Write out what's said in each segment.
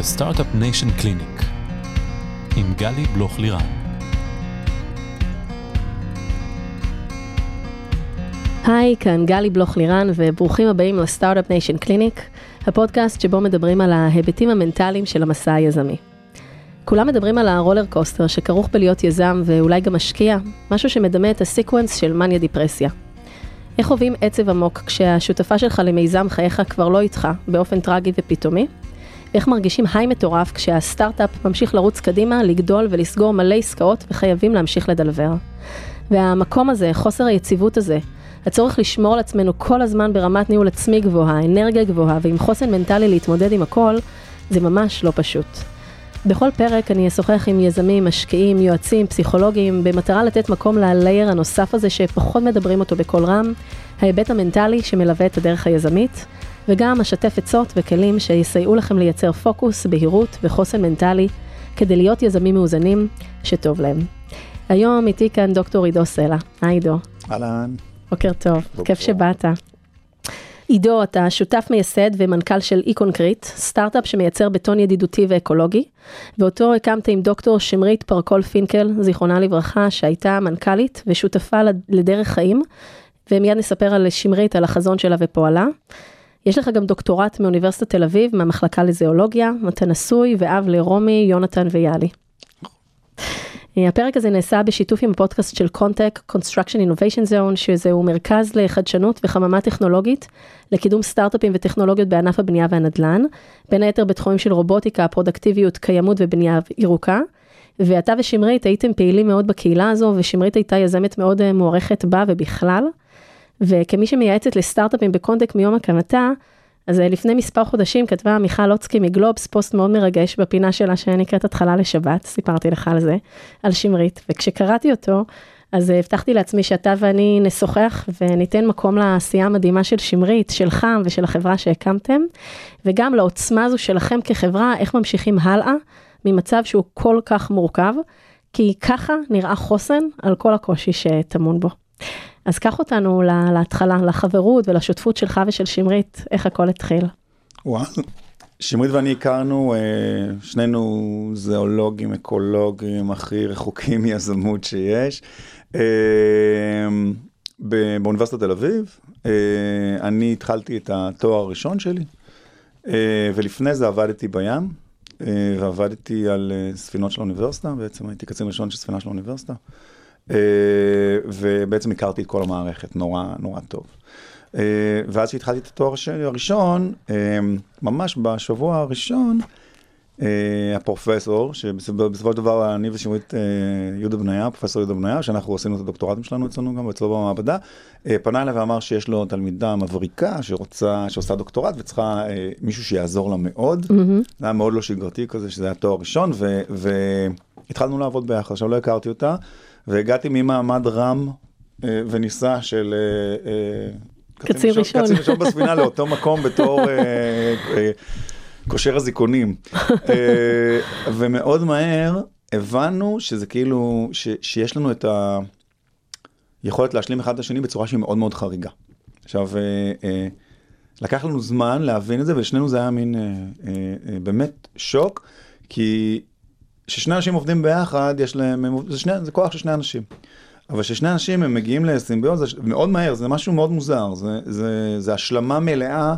Startup Nation Clinic עם גלי בלוך לירן. היי, כאן גלי בלוך לירן וברוכים הבאים ל Startup Nation Clinic, הפודקאסט שבו מדברים על ההיבטים המנטליים של המסע היזמי. כולם מדברים על ה roller coaster שכרוך בלהיות יזם ואולי גם משקיע, משהו שמדמה את ה sequence של מניה דיפרסיה. איך חווים עצב עמוק כשהשותפה שלך למיזם חייך כבר לא איתך באופן טרגי ופתאומי? איך מרגישים היי מטורף כשהסטארט-אפ ממשיך לרוץ קדימה, לגדול ולסגור מלא עסקאות וחייבים להמשיך לדלבר? והמקום הזה, חוסר היציבות הזה, הצורך לשמור על עצמנו כל הזמן ברמת ניהול עצמי גבוהה, אנרגיה גבוהה ועם חוסן מנטלי להתמודד עם הכל, זה ממש לא פשוט. בכל פרק אני אשוחח עם יזמים, משקיעים, יועצים, פסיכולוגים, במטרה לתת מקום ללייר הנוסף הזה שפחות מדברים אותו בקול רם, ההיבט המנטלי שמלווה את הדרך היזמית, וגם אשתף עצות וכלים שיסייעו לכם לייצר פוקוס, בהירות וחוסן מנטלי, כדי להיות יזמים מאוזנים שטוב להם. היום איתי כאן דוקטור עידו סלע. היי עידו. אהלן. בוקר טוב, כיף שבאת. עידו, אתה שותף מייסד ומנכ"ל של Econcrete, סטארט-אפ שמייצר בטון ידידותי ואקולוגי, ואותו הקמת עם דוקטור שמרית פרקול פינקל, זיכרונה לברכה, שהייתה מנכ"לית ושותפה לדרך חיים, ומיד נספר על שמרית, על החזון שלה ופועלה. יש לך גם דוקטורט מאוניברסיטת תל אביב, מהמחלקה לזיאולוגיה, אתה נשוי ואב לרומי, יונתן ויאלי. הפרק הזה נעשה בשיתוף עם הפודקאסט של קונטק, Construction Innovation Zone, שזהו מרכז לחדשנות וחממה טכנולוגית לקידום סטארט-אפים וטכנולוגיות בענף הבנייה והנדל"ן, בין היתר בתחומים של רובוטיקה, פרודקטיביות, קיימות ובנייה ירוקה. ואתה ושמרית הייתם פעילים מאוד בקהילה הזו, ושמרית הייתה יזמת מאוד מוערכת בה ובכלל. וכמי שמייעצת לסטארט-אפים בקונטק מיום הקמתה, אז אה, לפני מספר חודשים כתבה מיכל לוצקי מגלובס פוסט מאוד מרגש בפינה שלה שנקראת התחלה לשבת, סיפרתי לך על זה, על שמרית, וכשקראתי אותו, אז אה, הבטחתי לעצמי שאתה ואני נשוחח וניתן מקום לעשייה המדהימה של שמרית, שלך ושל החברה שהקמתם, וגם לעוצמה הזו שלכם כחברה, איך ממשיכים הלאה ממצב שהוא כל כך מורכב, כי ככה נראה חוסן על כל הקושי שטמון בו. אז קח אותנו להתחלה, לחברות ולשותפות שלך ושל שמרית, איך הכל התחיל. וואו, שמרית ואני הכרנו, אה, שנינו זואולוגים, אקולוגים, הכי רחוקים מיזמות שיש. אה, באוניברסיטת תל אביב, אה, אני התחלתי את התואר הראשון שלי, ולפני זה עבדתי בים, ועבדתי על ספינות של האוניברסיטה, בעצם הייתי קצין ראשון של ספינה של האוניברסיטה. אה, ובעצם הכרתי את כל המערכת נורא נורא טוב. אה, ואז כשהתחלתי את התואר הראשון, אה, ממש בשבוע הראשון, הפרופסור, שבסופו של דבר אני ושמרית יהודה בניה, פרופסור יהודה בניה, שאנחנו עשינו את הדוקטורטים שלנו אצלנו גם אצלו במעבדה, פנה אליי ואמר שיש לו תלמידה מבריקה שרוצה, שעושה דוקטורט וצריכה מישהו שיעזור לה מאוד. Mm-hmm. זה היה מאוד לא שגרתי כזה, שזה היה תואר ראשון, והתחלנו לעבוד ביחד. עכשיו לא הכרתי אותה. והגעתי ממעמד רם אה, ונישא של אה, אה, קצין ראשון. קצין ראשון בספינה לאותו מקום בתור קושר הזיכונים. ומאוד מהר הבנו שזה כאילו, שיש לנו את היכולת להשלים אחד את השני בצורה שהיא מאוד מאוד חריגה. עכשיו, לקח לנו זמן להבין את זה, ולשנינו זה היה מין באמת שוק, כי כששני אנשים עובדים ביחד, יש להם, זה, שני, זה כוח של שני אנשים. אבל כששני אנשים הם מגיעים לסימביוזה מאוד מהר, זה משהו מאוד מוזר, זה, זה, זה השלמה מלאה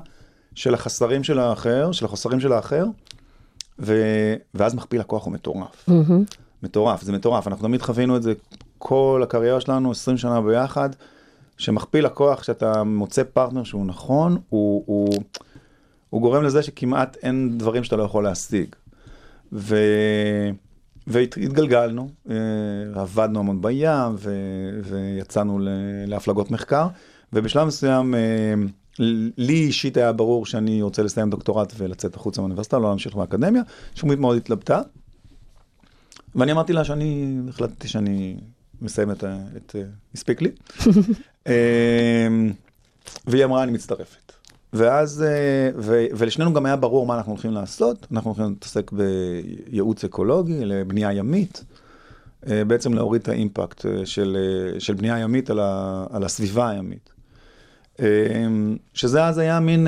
של החסרים של האחר, של החוסרים של האחר, ו, ואז מכפיל הכוח הוא מטורף. Mm-hmm. מטורף, זה מטורף, אנחנו תמיד חווינו את זה כל הקריירה שלנו, 20 שנה ביחד, שמכפיל הכוח שאתה מוצא פרטנר שהוא נכון, הוא, הוא, הוא גורם לזה שכמעט אין דברים שאתה לא יכול להשיג. ו... והתגלגלנו, אה, עבדנו המון בים ו... ויצאנו להפלגות מחקר, ובשלב מסוים אה, לי אישית היה ברור שאני רוצה לסיים דוקטורט ולצאת החוצה מהאוניברסיטה, לא להמשיך באקדמיה, שומית מאוד התלבטה, ואני אמרתי לה שאני, החלטתי שאני מסיים את, את הספיק לי, אה, והיא אמרה אני מצטרפת. ואז, אה, ו, ולשנינו גם היה ברור מה אנחנו הולכים לעשות, אנחנו הולכים להתעסק בייעוץ אקולוגי, לבנייה ימית, אה, בעצם להוריד את האימפקט אה, של, של בנייה ימית על, ה, על הסביבה הימית. שזה אז היה מין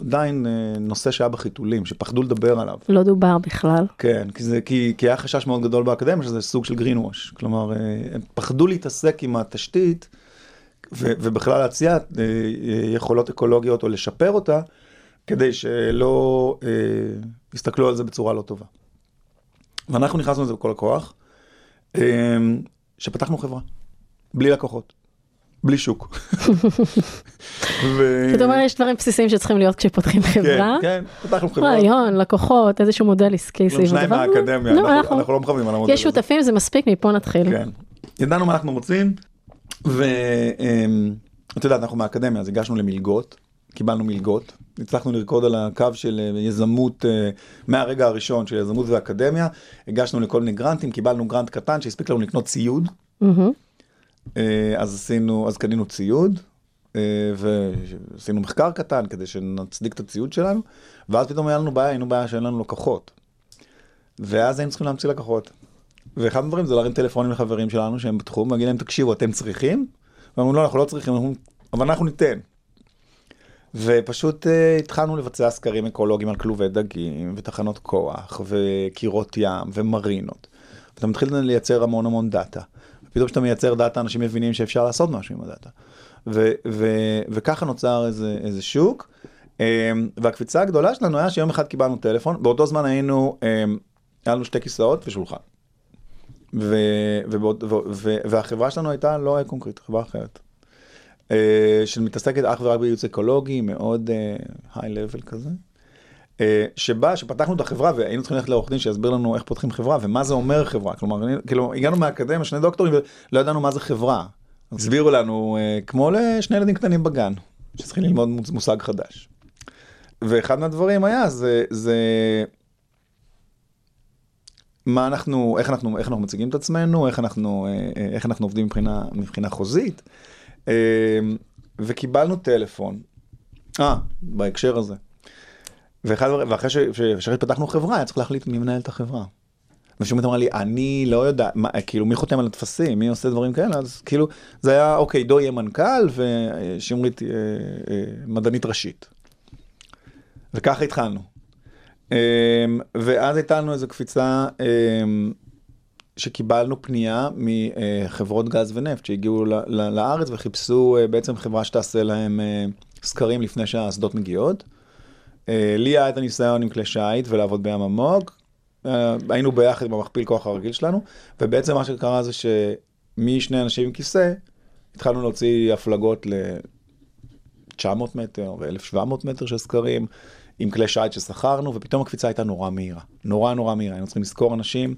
עדיין נושא שהיה בחיתולים, שפחדו לדבר עליו. לא דובר בכלל. כן, כי, זה, כי, כי היה חשש מאוד גדול באקדמיה שזה סוג של green wash. כלומר, הם פחדו להתעסק עם התשתית ובכלל להציע אה, אה, יכולות אקולוגיות או לשפר אותה, כדי שלא אה, יסתכלו על זה בצורה לא טובה. ואנחנו נכנסנו לזה בכל הכוח, אה, שפתחנו חברה, בלי לקוחות, בלי שוק. ו... זאת אומרת, יש דברים בסיסיים שצריכים להיות כשפותחים חברה. כן, כן, פתחנו חברה. רעיון, לקחות, איזשהו מודל עסקי סביב שניים הדבר. מהאקדמיה, לא, אנחנו- לא מכוונים על המודל יש הזה. שותפים, זה מספיק, מפה נתחיל. כן. ידענו מה אנחנו רוצים, ואת יודעת, אנחנו מהאקדמיה, אז הגשנו למלגות, קיבלנו מלגות, הצלחנו לרקוד על הקו של אה, יזמות אה, מהרגע הראשון של יזמות ואקדמיה, הגשנו לכל מיני גרנטים, קיבלנו גרנט קטן שהספיק לנו לקנות ציוד. אה, אז עשינו, אז קנינו ציוד, ועשינו מחקר קטן כדי שנצדיק את הציוד שלנו, ואז פתאום היה לנו בעיה, היינו בעיה שאין לנו לקוחות. ואז היינו צריכים להמציא לקוחות. ואחד הדברים זה להרים טלפונים לחברים שלנו שהם בתחום, להגיד להם, תקשיבו, אתם צריכים? ואמרו, לא, אנחנו לא צריכים, אנחנו, אבל אנחנו ניתן. ופשוט אה, התחלנו לבצע סקרים אקולוגיים על כלובי דגים, ותחנות כוח, וקירות ים, ומרינות. ואתה מתחיל לייצר המון המון דאטה. ופתאום כשאתה מייצר דאטה, אנשים מבינים שאפשר לעשות משהו עם הדאטה. ו- ו- וככה נוצר איזה, איזה שוק. אמ, והקפיצה הגדולה שלנו היה שיום אחד קיבלנו טלפון, באותו זמן היינו, אמ, היה לנו שתי כיסאות ושולחן. ו- ובעוד- ו- ו- והחברה שלנו הייתה לא קונקרית, חברה אחרת. אה, שמתעסקת אך ורק בייעוץ אקולוגי, מאוד היי uh, לבל כזה. Uh, שבה, שפתחנו את החברה והיינו צריכים ללכת לעורך דין שיסביר לנו איך פותחים חברה ומה זה אומר חברה. כלומר, אני, כאילו, הגענו מהאקדמיה, שני דוקטורים, ולא ידענו מה זה חברה. הסבירו לנו, uh, כמו לשני ילדים קטנים בגן, שצריכים ללמוד מושג חדש. ואחד מהדברים היה, זה, זה מה אנחנו, איך אנחנו, איך אנחנו מציגים את עצמנו, איך אנחנו, אה, איך אנחנו עובדים מבחינה, מבחינה חוזית. אה, וקיבלנו טלפון, אה, בהקשר הזה. ואחד, ואחרי שפתחנו חברה, היה צריך להחליט מי מנהל את החברה. ושומית אמרה לי, אני לא יודע, מה, כאילו מי חותם על הטפסים, מי עושה דברים כאלה, אז כאילו, זה היה, אוקיי, דו יהיה מנכ"ל ושמרית אה, אה, מדענית ראשית. וככה התחלנו. אמ, ואז הייתה לנו איזו קפיצה אמ, שקיבלנו פנייה מחברות גז ונפט שהגיעו לארץ וחיפשו אה, בעצם חברה שתעשה להם אה, סקרים לפני שהאסדות מגיעות. אה, לי היה את הניסיון עם כלי שיט ולעבוד בים עמוק. היינו ביחד במכפיל כוח הרגיל שלנו, ובעצם מה שקרה זה שמשני אנשים עם כיסא, התחלנו להוציא הפלגות ל-900 מטר ו-1700 מטר של סקרים, עם כלי שיט ששכרנו, ופתאום הקפיצה הייתה נורא מהירה. נורא נורא מהירה, היינו צריכים לזכור אנשים,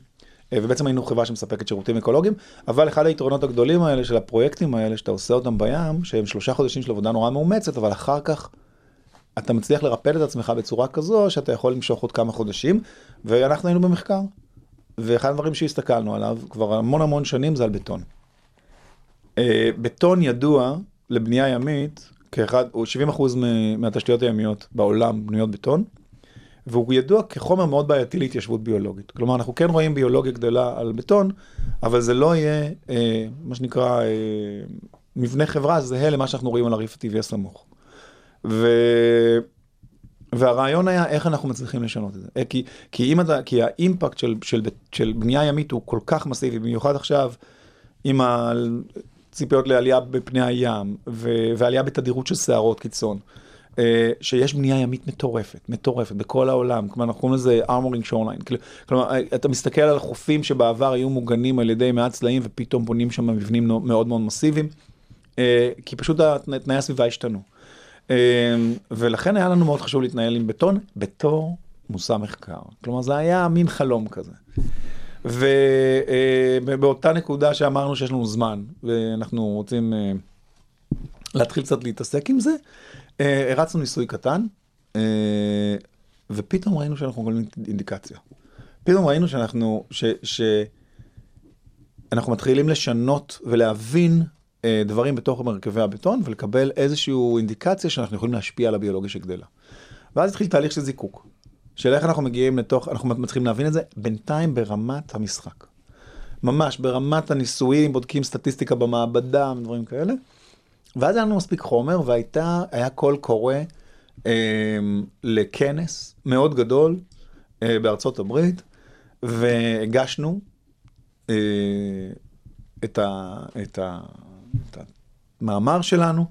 אה, ובעצם היינו חברה שמספקת שירותים אקולוגיים, אבל אחד היתרונות הגדולים האלה של הפרויקטים האלה, שאתה עושה אותם בים, שהם שלושה חודשים של עבודה נורא מאומצת, אבל אחר כך אתה מצליח לרפד את עצמך בצורה כזו, שאתה יכול למשוך עוד כמה חודשים, ואנחנו היינו במחקר. ואחד הדברים שהסתכלנו עליו כבר המון המון שנים זה על בטון. אה, בטון ידוע לבנייה ימית, כאחד, הוא 70% מ- מהתשתיות הימיות בעולם בנויות בטון, והוא ידוע כחומר מאוד בעייתי להתיישבות ביולוגית. כלומר, אנחנו כן רואים ביולוגיה גדלה על בטון, אבל זה לא יהיה, אה, מה שנקרא, אה, מבנה חברה זהה למה שאנחנו רואים על הריף הטבעי הסמוך. ו... והרעיון היה איך אנחנו מצליחים לשנות את זה. אה, כי, כי, אם אתה, כי האימפקט של, של, של בנייה ימית הוא כל כך מסיבי, במיוחד עכשיו עם הציפיות לעלייה בפני הים ו, ועלייה בתדירות של סערות קיצון. אה, שיש בנייה ימית מטורפת, מטורפת, בכל העולם, כלומר אנחנו קוראים לזה shoreline, כאילו, כלומר אה, אתה מסתכל על חופים שבעבר היו מוגנים על ידי מעט צלעים ופתאום בונים שם מבנים מאוד מאוד מסיביים, אה, כי פשוט תנאי הסביבה השתנו. ולכן היה לנו מאוד חשוב להתנהל עם בטון בתור מושא מחקר, כלומר זה היה מין חלום כזה. ובאותה נקודה שאמרנו שיש לנו זמן ואנחנו רוצים אה, להתחיל קצת להתעסק עם זה, אה, הרצנו ניסוי קטן, אה, ופתאום ראינו שאנחנו מקבלים אינדיקציה. פתאום ראינו שאנחנו, ש, שאנחנו מתחילים לשנות ולהבין אה, דברים בתוך מרכבי הבטון ולקבל איזושהי אינדיקציה שאנחנו יכולים להשפיע על הביולוגיה שגדלה. ואז התחיל תהליך של זיקוק, של איך אנחנו מגיעים לתוך, אנחנו מתחילים להבין את זה בינתיים ברמת המשחק. ממש ברמת הניסויים, בודקים סטטיסטיקה במעבדה, דברים כאלה. ואז היה לנו מספיק חומר והיה קול קורא אה, לכנס מאוד גדול אה, בארצות הברית, והגשנו אה, את המאמר שלנו,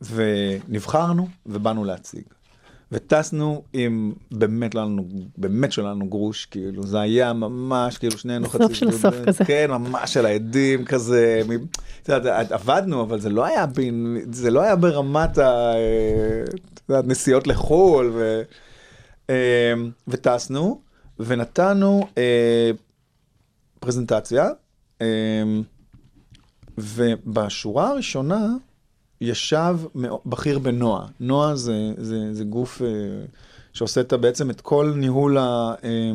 ונבחרנו ובאנו להציג. וטסנו עם, באמת לא לנו, באמת שלא לנו גרוש, כאילו, זה היה ממש, כאילו, שנינו חצי... סוף של סוף כזה. כן, ממש על העדים כזה. את יודעת, עבדנו, אבל זה לא היה, בין, זה לא היה ברמת ה... את יודעת, נסיעות לחו"ל, ו... אה, וטסנו, ונתנו אה, פרזנטציה, אה, ובשורה הראשונה, ישב בכיר בנועה. נועה זה, זה, זה גוף אה, שעושה את, בעצם את כל ניהול ה... אה,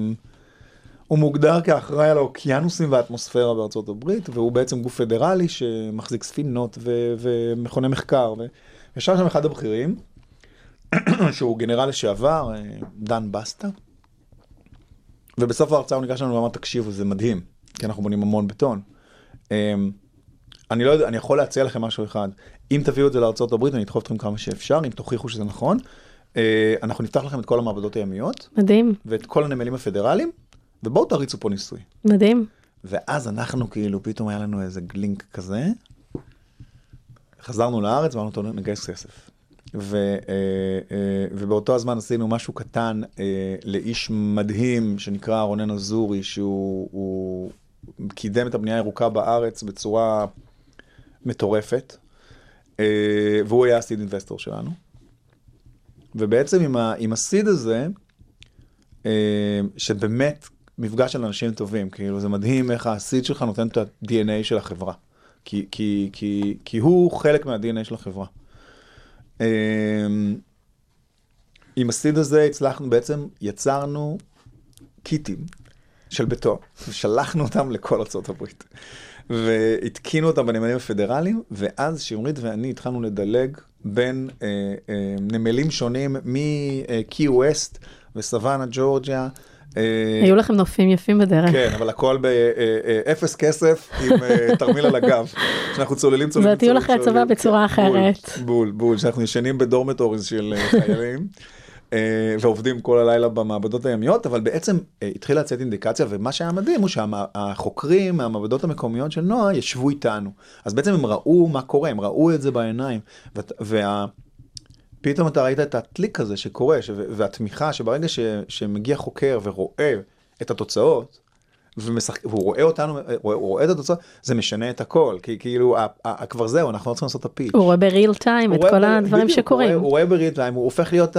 הוא מוגדר כאחראי על האוקיינוסים והאטמוספירה בארצות הברית, והוא בעצם גוף פדרלי שמחזיק ספינות ו- ומכוני מחקר. וישב שם אחד הבכירים, שהוא גנרל לשעבר, אה, דן בסטה, ובסוף ההרצאה הוא ניגש לנו ואמר, תקשיבו, זה מדהים, כי אנחנו בונים המון בטון. אה, אני לא יודע, אני יכול להציע לכם משהו אחד. אם תביאו את זה לארה"ב, אני אדחוף אתכם כמה שאפשר, אם תוכיחו שזה נכון. אה, אנחנו נפתח לכם את כל המעבדות הימיות. מדהים. ואת כל הנמלים הפדרליים, ובואו תריצו פה ניסוי. מדהים. ואז אנחנו כאילו, פתאום היה לנו איזה גלינק כזה, חזרנו לארץ ואמרנו, טוב, נגייס כסף. ו, אה, אה, ובאותו הזמן עשינו משהו קטן לאיש מדהים שנקרא רונן אזורי, שהוא קידם את הבנייה הירוקה בארץ בצורה מטורפת. אה, והוא היה הסיד אינבסטור שלנו. ובעצם עם, ה, עם הסיד הזה, אה, שבאמת מפגש של אנשים טובים, כאילו זה מדהים איך הסיד שלך נותן את ה-DNA של החברה. כי, כי, כי, כי הוא חלק מה-DNA של החברה. אה, עם הסיד הזה הצלחנו, בעצם יצרנו קיטים של בטון, ושלחנו אותם לכל הברית. והתקינו אותם בנמלים הפדרליים, ואז שמרית ואני התחלנו לדלג בין אה, אה, נמלים שונים מקי ווסט וסוואנה ג'ורג'יה. אה, היו לכם נופים יפים בדרך. כן, אבל הכל באפס אה, אה, כסף עם תרמיל על הגב. שאנחנו צוללים צוללים. והטיול אחרי הצבא בצורה אחרת. בול, בול, שאנחנו ישנים בדורמטוריז של חיילים. אה, ועובדים כל הלילה במעבדות הימיות, אבל בעצם אה, התחילה לצאת אינדיקציה, ומה שהיה מדהים הוא שהחוקרים מהמעבדות המקומיות של נועה ישבו איתנו. אז בעצם הם ראו מה קורה, הם ראו את זה בעיניים. וה... פתאום אתה ראית את הטליק הזה שקורה, והתמיכה שברגע ש, שמגיע חוקר ורואה את התוצאות, ומשחק, והוא רואה אותנו, הוא רואה את התוצאות, זה משנה את הכל, כי כאילו, כבר זהו, אנחנו לא צריכים לעשות את הפיץ'. הוא רואה בריל טיים את כל הדברים שקורים. הוא רואה בריל טיים, הוא הופך להיות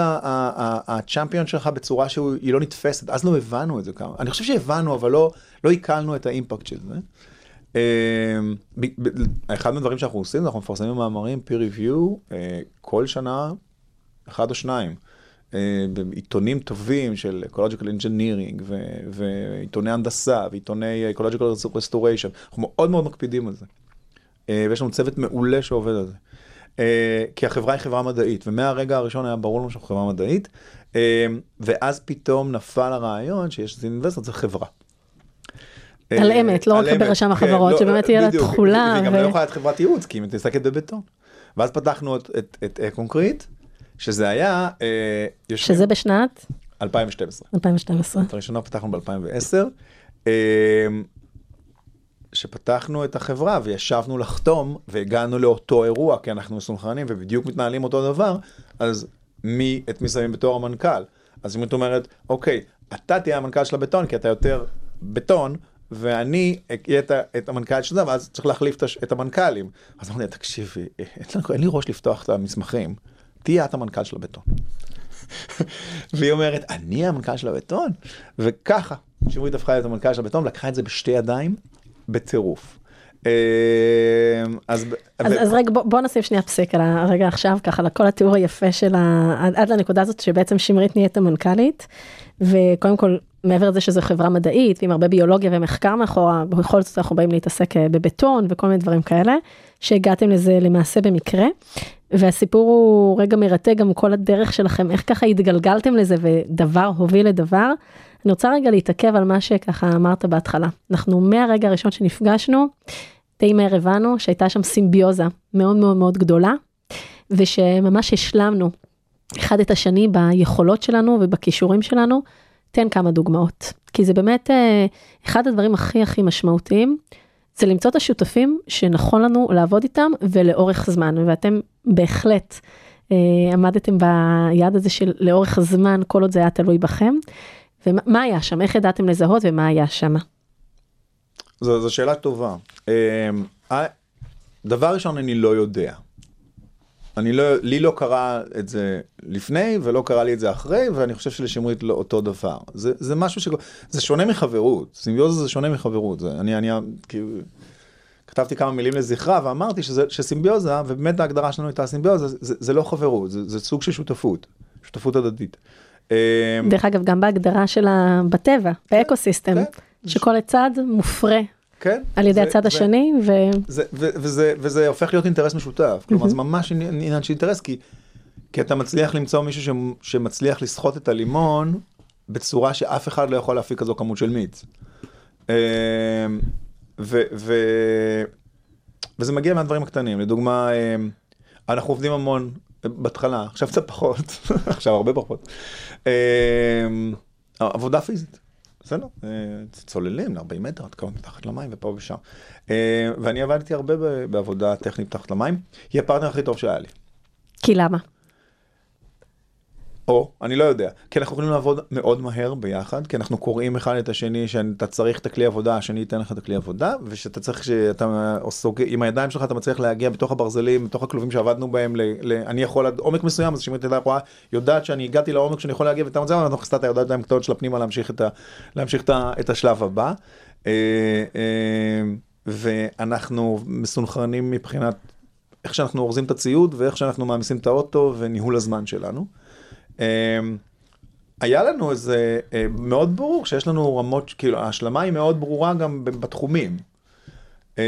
הצ'אמפיון שלך בצורה שהיא לא נתפסת, אז לא הבנו את זה כמה. אני חושב שהבנו, אבל לא, לא עיכלנו את האימפקט של זה. אמ, אחד מהדברים שאנחנו עושים, אנחנו מפרסמים מאמרים peer review אה, כל שנה, אחד או שניים. אה, בעיתונים טובים של Ecological Engineering ועיתוני הנדסה ועיתוני Ecological Restoration, אנחנו מאוד מאוד מקפידים על זה. אה, ויש לנו צוות מעולה שעובד על זה. אה, כי החברה היא חברה מדעית, ומהרגע הראשון היה ברור לנו שאנחנו חברה מדעית, ואז פתאום נפל הרעיון שיש איזה אינבסטור, זה חברה. על אמת, לא רק ברשם כן, החברות, לא, שבאמת תהיה לה תכולה. והיא גם לא יכולה להיות חברת ייעוץ, כי היא מתעסקת בבטון. ואז פתחנו את קונקריט, שזה היה... אה, יושבים... שזה בשנת? 2012. 2012. את הראשונה פתחנו ב-2010. אה, שפתחנו את החברה וישבנו לחתום והגענו לאותו אירוע כי אנחנו מסונכרנים ובדיוק מתנהלים אותו דבר אז מי את מי שמים בתור המנכ"ל אז אם את אומרת אוקיי אתה תהיה המנכ"ל של הבטון כי אתה יותר בטון ואני אהיה את, את המנכ"ל של זה ואז צריך להחליף את המנכ"לים אז אמרתי תקשיבי אין לי ראש לפתוח את המסמכים תהיה את המנכ"ל של הבטון. והיא אומרת, אני המנכ"ל של הבטון? וככה, שמרית הפכה להיות המנכ"ל של הבטון, לקחה את זה בשתי ידיים, בטירוף. אמ, אז, אז, ו... אז רגע בוא, בוא נשים שנייה פסיק על הרגע עכשיו ככה לכל התיאור היפה של ה... עד, עד לנקודה הזאת שבעצם שמרית נהיית המנכ"לית וקודם כל מעבר לזה שזו חברה מדעית עם הרבה ביולוגיה ומחקר מאחורה בכל זאת אנחנו באים להתעסק אה, בבטון וכל מיני דברים כאלה שהגעתם לזה למעשה במקרה והסיפור הוא רגע מרתק גם כל הדרך שלכם, איך ככה התגלגלתם לזה ודבר הוביל לדבר. אני רוצה רגע להתעכב על מה שככה אמרת בהתחלה. אנחנו מהרגע הראשון שנפגשנו, די מהר הבנו שהייתה שם סימביוזה מאוד מאוד מאוד גדולה, ושממש השלמנו אחד את השני ביכולות שלנו ובכישורים שלנו, תן כמה דוגמאות. כי זה באמת אה, אחד הדברים הכי הכי משמעותיים, זה למצוא את השותפים שנכון לנו לעבוד איתם ולאורך זמן, ואתם בהחלט אה, עמדתם ביעד הזה של לאורך זמן, כל עוד זה היה תלוי בכם. ומה היה שם? איך ידעתם לזהות ומה היה שם? זו, זו שאלה טובה. אה, דבר ראשון, אני לא יודע. אני לא, לי לא קרה את זה לפני ולא קרה לי את זה אחרי, ואני חושב שלשמרית לא אותו דבר. זה, זה משהו ש... זה שונה מחברות, סימביוזה זה שונה מחברות. זה, אני, אני, כאילו, כתבתי כמה מילים לזכרה ואמרתי שזה, שסימביוזה, ובאמת ההגדרה שלנו הייתה סימביוזה, זה, זה, זה לא חברות, זה, זה סוג של שותפות, שותפות הדדית. דרך אגב, גם בהגדרה שלה בטבע, כן, באקו-סיסטם, כן. שכל הצד מופרה כן. על ידי זה, הצד זה, השני, ו... זה, ו... וזה, וזה הופך להיות אינטרס משותף. כלומר, זה ממש עניין של אינטרס, כי, כי אתה מצליח למצוא מישהו ש, שמצליח לסחוט את הלימון בצורה שאף אחד לא יכול להפיק כזו כמות של מיץ. אמ, ו, ו, וזה מגיע מהדברים הקטנים. לדוגמה, אמ, אנחנו עובדים המון בהתחלה, עכשיו קצת פחות, עכשיו הרבה פחות. אמ, עבודה פיזית. בסדר, אה, צוללים ל-40 מטר, את קרוב מתחת למים ופה ושם. אה, ואני עבדתי הרבה בעבודה טכנית תחת למים, היא הפרטנר הכי טוב שהיה לי. כי למה? או, אני לא יודע, כי אנחנו יכולים לעבוד מאוד מהר ביחד, כי אנחנו קוראים אחד את השני שאתה צריך את הכלי עבודה, השני ייתן לך את הכלי עבודה, ושאתה צריך שאתה סוג... עם הידיים שלך אתה מצליח להגיע בתוך הברזלים, בתוך הכלובים שעבדנו בהם, ל... ל... אני יכול עד עומק מסוים, אז שמרית ידעה רואה, יודעת שאני הגעתי לעומק שאני יכול להגיע, ואתה מצליח, ואנחנו מכניסה את הידיים הקטנות של הפנימה להמשיך את, ה... להמשיך את, ה... את השלב הבא. אה, אה, ואנחנו מסונכרנים מבחינת איך שאנחנו אורזים את הציוד ואיך שאנחנו מעמיסים את האוטו וניהול הזמן שלנו. אמ, היה לנו איזה אה, מאוד ברור שיש לנו רמות, כאילו ההשלמה היא מאוד ברורה גם בתחומים. אמ,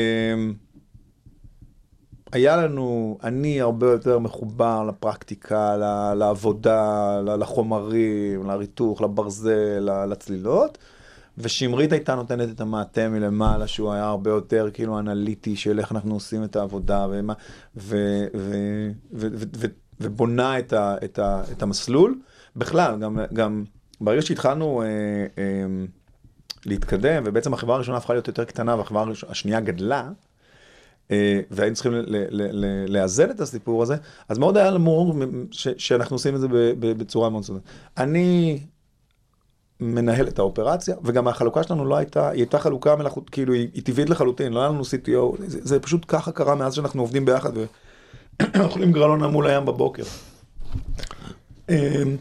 היה לנו, אני הרבה יותר מחובר לפרקטיקה, לעבודה, לחומרים, לריתוך, לברזל, לצלילות, ושמרית הייתה נותנת את המעטה מלמעלה, שהוא היה הרבה יותר כאילו אנליטי של איך אנחנו עושים את העבודה, ומה, ו, ו, ו, ו, ו, ובונה את, ה, את, ה, את המסלול. בכלל, גם, גם ברגע שהתחלנו אה, אה, להתקדם, ובעצם החברה הראשונה הפכה להיות יותר קטנה והחברה השנייה גדלה, אה, והיינו צריכים לאזן את הסיפור הזה, אז מאוד היה למור שאנחנו עושים את זה בצורה מאוד סודית. אני מנהל את האופרציה, וגם החלוקה שלנו לא הייתה, היא הייתה חלוקה מלאכות, כאילו היא, היא טבעית לחלוטין, לא היה לנו CTO, זה, זה פשוט ככה קרה מאז שאנחנו עובדים ביחד ואוכלים גרלונה מול הים בבוקר. אמ,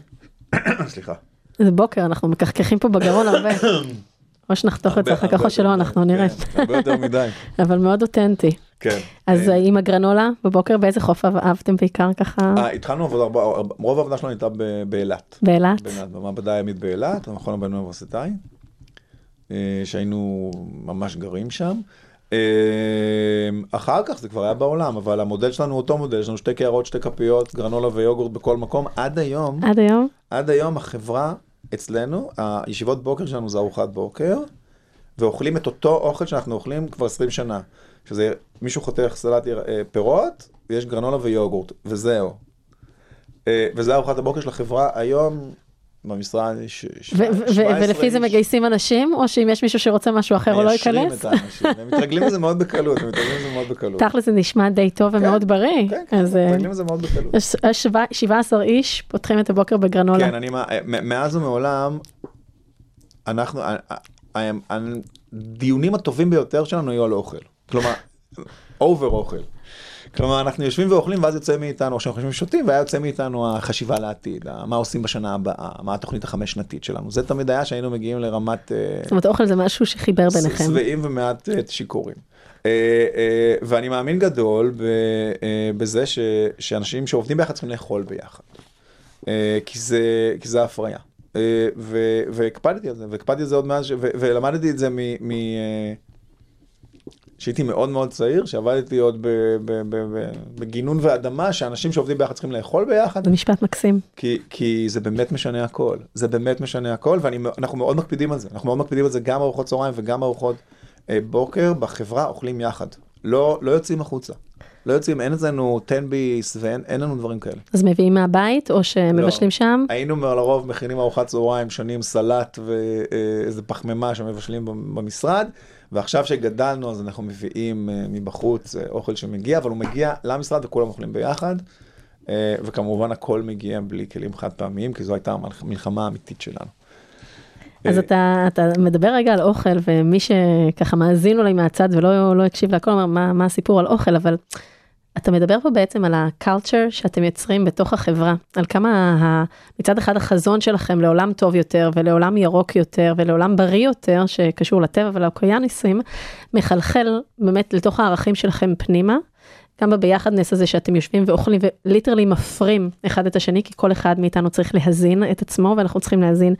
סליחה. זה בוקר, אנחנו מקחקחים פה בגרון הרבה. או שנחתוך את זה אחר כך או שלא, אנחנו נראה. כן, הרבה יותר מדי. אבל מאוד אותנטי. כן. אז אה, עם הגרנולה בבוקר באיזה חוף אהבתם בעיקר ככה? אה, התחלנו לעבוד, רוב העבודה שלנו הייתה באילת. באילת? במעבדה הימית באילת, במכון הבינוי האוניברסיטאי, אה, שהיינו ממש גרים שם. אחר כך זה כבר היה בעולם, אבל המודל שלנו הוא אותו מודל, יש לנו שתי קערות, שתי כפיות, גרנולה ויוגורט בכל מקום, עד היום. עד היום? עד היום החברה אצלנו, הישיבות בוקר שלנו זה ארוחת בוקר, ואוכלים את אותו אוכל שאנחנו אוכלים כבר 20 שנה. שזה מישהו חותך סלט אה, פירות, ויש גרנולה ויוגורט, וזהו. אה, וזה ארוחת הבוקר של החברה. היום במשרד יש 17 ולפי זה מגייסים אנשים, או שאם יש מישהו שרוצה משהו אחר הוא לא ייכנס? מיישרים את האנשים, הם מתרגלים לזה מאוד בקלות, הם מתרגלים לזה מאוד בקלות. תכל'ס זה נשמע די טוב כן, ומאוד בריא. כן, כן, מתרגלים לזה מאוד בקלות. יש 17 איש פותחים את הבוקר בגרנולה. כן, אני, מאז ומעולם, אנחנו, הדיונים הטובים ביותר שלנו היו על אוכל. כלומר, אובר אוכל. כלומר, אנחנו יושבים ואוכלים, ואז יוצא מאיתנו, עכשיו אנחנו יושבים ושותים, והיה יוצא מאיתנו החשיבה לעתיד, מה עושים בשנה הבאה, מה התוכנית החמש שנתית שלנו. זה תמיד היה שהיינו מגיעים לרמת... אה, זאת אומרת, אוכל זה משהו שחיבר ביניכם. שבעים ומעט אה, שיכורים. אה, ואני מאמין גדול בזה שאנשים שעובדים ביחד צריכים לאכול ביחד. כי זה הפריה. והקפדתי על זה, והקפדתי על זה עוד מאז, ולמדתי את זה מ... שהייתי מאוד מאוד צעיר, שעבדתי עוד בגינון ואדמה, שאנשים שעובדים ביחד צריכים לאכול ביחד. זה משפט מקסים. כי, כי זה באמת משנה הכל, זה באמת משנה הכל, ואנחנו מאוד מקפידים על זה. אנחנו מאוד מקפידים על זה גם ארוחות צהריים וגם ארוחות אה, בוקר בחברה אוכלים יחד. לא, לא יוצאים החוצה. לא יוצאים, אין אצלנו 10 ביס ואין אין לנו דברים כאלה. אז מביאים מהבית או שמבשלים שם? היינו לרוב מכינים ארוחת צהריים, שונים סלט ואיזה פחמימה שמבשלים במשרד, ועכשיו שגדלנו אז אנחנו מביאים אה, מבחוץ אה, אוכל שמגיע, אבל הוא מגיע למשרד וכולם אוכלים ביחד. אה, וכמובן הכל מגיע בלי כלים חד פעמיים, כי זו הייתה המלחמה האמיתית שלנו. אז אתה, אתה מדבר רגע על אוכל, ומי שככה מאזין אולי מהצד ולא לא הקשיב להכל, אומר מה, מה הסיפור על אוכל, אבל אתה מדבר פה בעצם על הקלצ'ר שאתם יוצרים בתוך החברה, על כמה מצד אחד החזון שלכם לעולם טוב יותר ולעולם ירוק יותר ולעולם בריא יותר שקשור לטבע ולאוקיינוסים, מחלחל באמת לתוך הערכים שלכם פנימה. גם בביחדנס הזה שאתם יושבים ואוכלים וליטרלי מפרים אחד את השני, כי כל אחד מאיתנו צריך להזין את עצמו ואנחנו צריכים להזין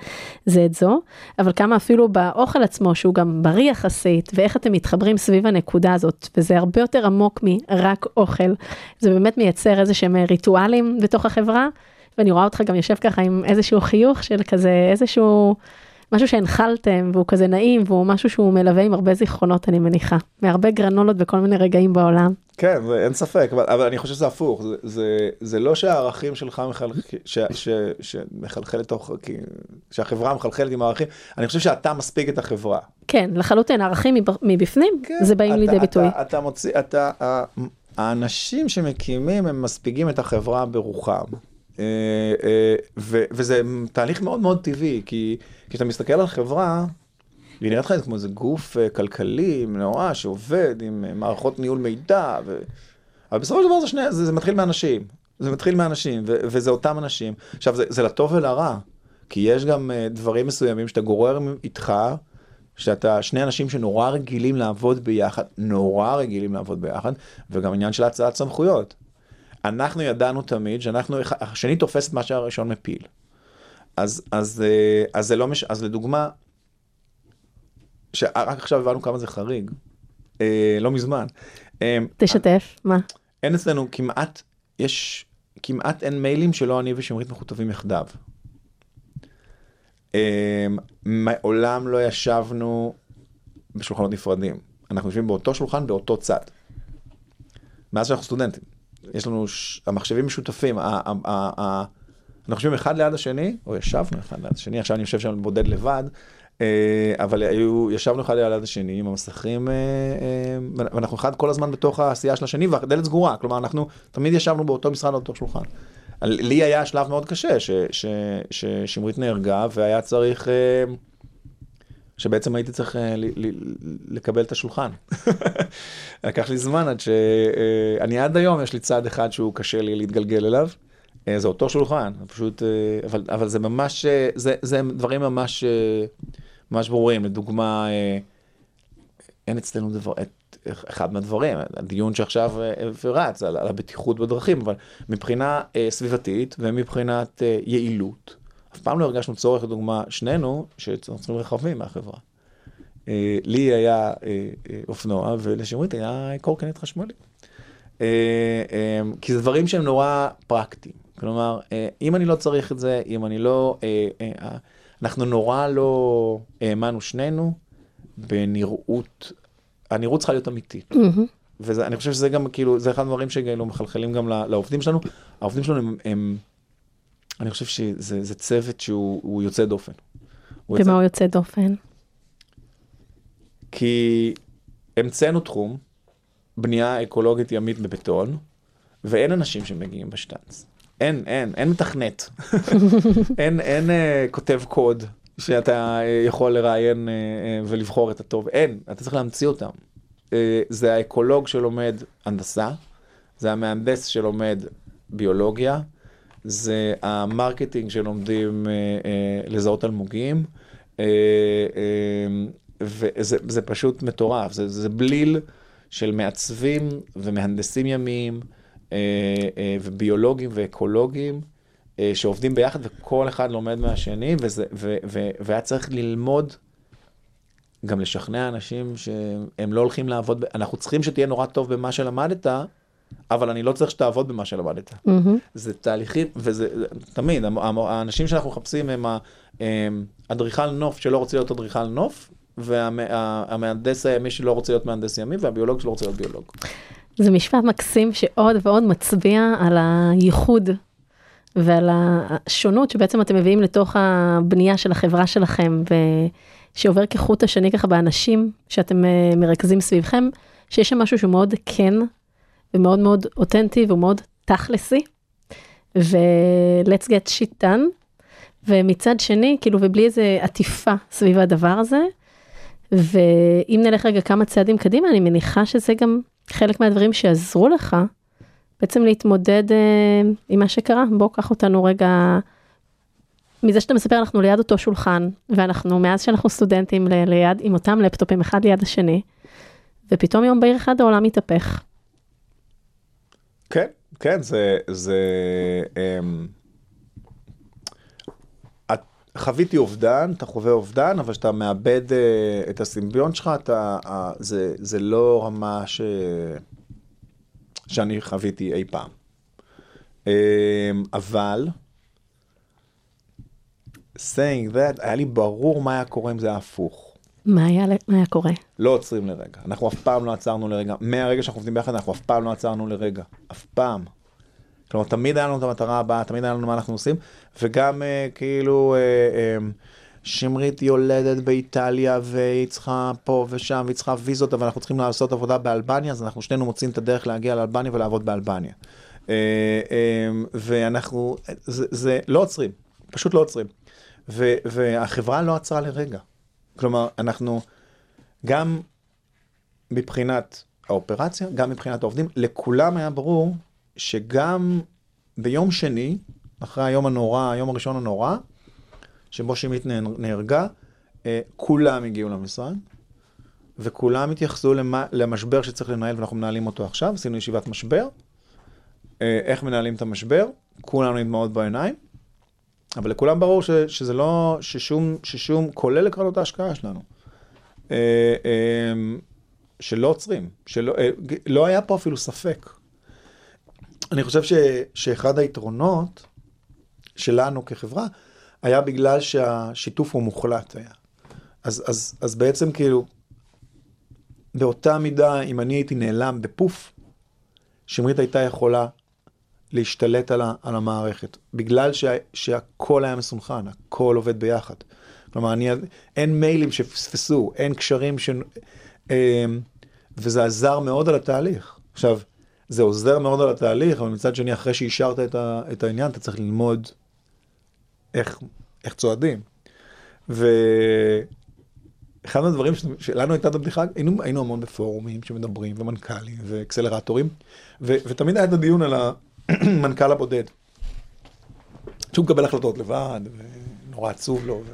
זה את זו, אבל כמה אפילו באוכל עצמו שהוא גם בריא יחסית, ואיך אתם מתחברים סביב הנקודה הזאת, וזה הרבה יותר עמוק מרק אוכל, זה באמת מייצר איזה שהם ריטואלים בתוך החברה, ואני רואה אותך גם יושב ככה עם איזשהו חיוך של כזה איזשהו... משהו שהנחלתם והוא כזה נעים והוא משהו שהוא מלווה עם הרבה זיכרונות אני מניחה, מהרבה גרנולות בכל מיני רגעים בעולם. כן, אין ספק, אבל, אבל אני חושב שזה הפוך, זה, זה, זה לא שהערכים שלך מחלחל לתוך, שהחברה מחלחלת עם הערכים, אני חושב שאתה מספיק את החברה. כן, לחלוטין, ערכים מבפנים, כן, זה באים אתה, לידי ביטוי. אתה, אתה מוציא, אתה, האנשים שמקימים הם מספיגים את החברה ברוחם. אה, אה, וזה תהליך מאוד מאוד טבעי, כי כשאתה מסתכל על חברה, היא נראית לך כמו איזה גוף אה, כלכלי נורא שעובד עם מערכות ניהול מידע, ו... אבל בסופו של דבר זה, שני, זה, זה מתחיל מאנשים, זה מתחיל מאנשים, ו, וזה אותם אנשים. עכשיו, זה, זה לטוב ולרע, כי יש גם דברים מסוימים שאתה גורר איתך, שאתה שני אנשים שנורא רגילים לעבוד ביחד, נורא רגילים לעבוד ביחד, וגם עניין של הצעת סמכויות. אנחנו ידענו תמיד שאנחנו, השני תופס את מה שהראשון מפיל. אז, אז, אה, אז זה לא מש... אז לדוגמה, שרק עכשיו הבנו כמה זה חריג, אה, לא מזמן. אה, תשתף, מה? אין אצלנו כמעט, יש, כמעט אין מיילים שלא אני ושמרית מכותבים יחדיו. אה, מעולם לא ישבנו בשולחנות נפרדים. אנחנו יושבים באותו שולחן באותו צד. מאז שאנחנו סטודנטים. יש לנו, ש... המחשבים משותפים, אנחנו יושבים אחד ליד השני, או ישבנו אחד ליד השני, עכשיו אני יושב שם בודד לבד, אה, אבל היו, ישבנו אחד ליד השני עם המסכים, אה, אה, ואנחנו אחד כל הזמן בתוך העשייה של השני, והדלת סגורה, כלומר אנחנו תמיד ישבנו באותו משרד, באותו שולחן. לי היה שלב מאוד קשה, ששמרית נהרגה, והיה צריך... שבעצם הייתי צריך אה, לקבל את השולחן. לקח לי זמן עד שאני עד היום יש לי צד אחד שהוא קשה לי להתגלגל אליו. אה, זה אותו שולחן, פשוט, אה, אבל, אבל זה ממש, זה, זה דברים ממש, ממש ברורים. לדוגמה, אין אצלנו דבר, את, אחד מהדברים, הדיון שעכשיו רץ על, על הבטיחות בדרכים, אבל מבחינה סביבתית ומבחינת יעילות. אף פעם לא הרגשנו צורך, לדוגמה, שנינו, שצריכים רכבים מהחברה. אה, לי היה אה, אה, אופנוע ולשמרית היה קורקינט חשמלי. כי זה דברים שהם נורא פרקטיים. כלומר, אם אני לא צריך את זה, אם אני לא... אנחנו נורא לא האמנו שנינו בנראות, הנראות צריכה להיות אמיתית. ואני חושב שזה גם כאילו, זה אחד הדברים שכאילו מחלחלים גם לעובדים שלנו. העובדים שלנו הם, הם אני חושב שזה צוות שהוא יוצא דופן. ומה הוא יוצא דופן? כי המצאנו תחום, בנייה אקולוגית ימית בבטון, ואין אנשים שמגיעים בשטאנץ. אין, אין, אין מתכנת. אין, אין uh, כותב קוד שאתה אה, יכול לראיין אה, אה, ולבחור את הטוב. אין, אתה צריך להמציא אותם. אה, זה האקולוג שלומד הנדסה, זה המהנדס שלומד ביולוגיה, זה ה marketing שלומדים אה, אה, לזהות אלמוגים, אה, אה, וזה פשוט מטורף, זה, זה בליל של מעצבים ומהנדסים ימיים אה, אה, וביולוגים ואקולוגים. אה, שעובדים ביחד וכל אחד לומד מהשני, והיה צריך ללמוד גם לשכנע אנשים שהם לא הולכים לעבוד, אנחנו צריכים שתהיה נורא טוב במה שלמדת, אבל אני לא צריך שתעבוד במה שלמדת. Mm-hmm. זה תהליכים, וזה תמיד, האנשים שאנחנו מחפשים הם אדריכל נוף שלא רוצה להיות אדריכל נוף, והמהנדס הימי שלא רוצה להיות מהנדס ימי, והביולוג שלא רוצה להיות ביולוג. זה משפט מקסים שעוד ועוד מצביע על הייחוד ועל השונות שבעצם אתם מביאים לתוך הבנייה של החברה שלכם ושעובר כחוט השני ככה באנשים שאתם אה, מרכזים סביבכם, שיש שם משהו שהוא מאוד כן ומאוד מאוד אותנטי ומאוד תכלסי. ו-let's get shit done. ומצד שני, כאילו, ובלי איזה עטיפה סביב הדבר הזה. ואם נלך רגע כמה צעדים קדימה, אני מניחה שזה גם חלק מהדברים שעזרו לך בעצם להתמודד אה, עם מה שקרה. בוא, קח אותנו רגע, מזה שאתה מספר, אנחנו ליד אותו שולחן, ואנחנו, מאז שאנחנו סטודנטים, ל- ליד, עם אותם לפטופים אחד ליד השני, ופתאום יום בהיר אחד העולם מתהפך. כן, כן, זה, זה, אמ, את- חוויתי אובדן, אתה חווה אובדן, אבל כשאתה מאבד אה, את הסימביון שלך, אתה, אה, זה, זה לא רמה ש... שאני חוויתי אי פעם. אמ, אבל, saying that, היה לי ברור מה היה קורה אם זה היה הפוך. מה היה, מה היה קורה? לא עוצרים לרגע. אנחנו אף פעם לא עצרנו לרגע. מהרגע שאנחנו עובדים ביחד, אנחנו אף פעם לא עצרנו לרגע. אף פעם. כלומר, תמיד היה לנו את המטרה הבאה, תמיד היה לנו מה אנחנו עושים, וגם אה, כאילו, אה, אה, שמרית יולדת באיטליה, והיא צריכה פה ושם, והיא צריכה ויזות, אבל אנחנו צריכים לעשות עבודה באלבניה, אז אנחנו שנינו מוצאים את הדרך להגיע לאלבניה ולעבוד באלבניה. אה, אה, ואנחנו, זה, זה לא עוצרים, פשוט לא עוצרים. ו, והחברה לא עצרה לרגע. כלומר, אנחנו גם מבחינת האופרציה, גם מבחינת העובדים, לכולם היה ברור שגם ביום שני, אחרי היום הנורא, היום הראשון הנורא, שבו שמית נהר- נהרגה, אה, כולם הגיעו למשרד, וכולם התייחסו למה, למשבר שצריך לנהל, ואנחנו מנהלים אותו עכשיו, עשינו ישיבת משבר, אה, איך מנהלים את המשבר, כולנו עם דמעות בעיניים, אבל לכולם ברור ש, שזה לא, ששום, ששום, כולל לקרנות ההשקעה שלנו, אה, אה, שלא עוצרים, שלא אה, לא היה פה אפילו ספק. אני חושב ש, שאחד היתרונות שלנו כחברה היה בגלל שהשיתוף הוא מוחלט היה. אז, אז, אז בעצם כאילו, באותה מידה, אם אני הייתי נעלם בפוף, שמרית הייתה יכולה להשתלט על, ה, על המערכת, בגלל שה, שהכל היה מסונכרן, הכל עובד ביחד. כלומר, אני, אין מיילים שפספסו, אין קשרים ש... אה, וזה עזר מאוד על התהליך. עכשיו, זה עוזר מאוד על התהליך, אבל מצד שני, אחרי שאישרת את, ה, את העניין, אתה צריך ללמוד איך, איך צועדים. ואחד מהדברים ש- שלנו הייתה את הבדיחה, היינו, היינו המון בפורומים שמדברים, ומנכ"לים, ואקסלרטורים, ו, ותמיד היה את הדיון על המנכ"ל הבודד. שהוא מקבל החלטות לבד, ונורא עצוב לו. ו...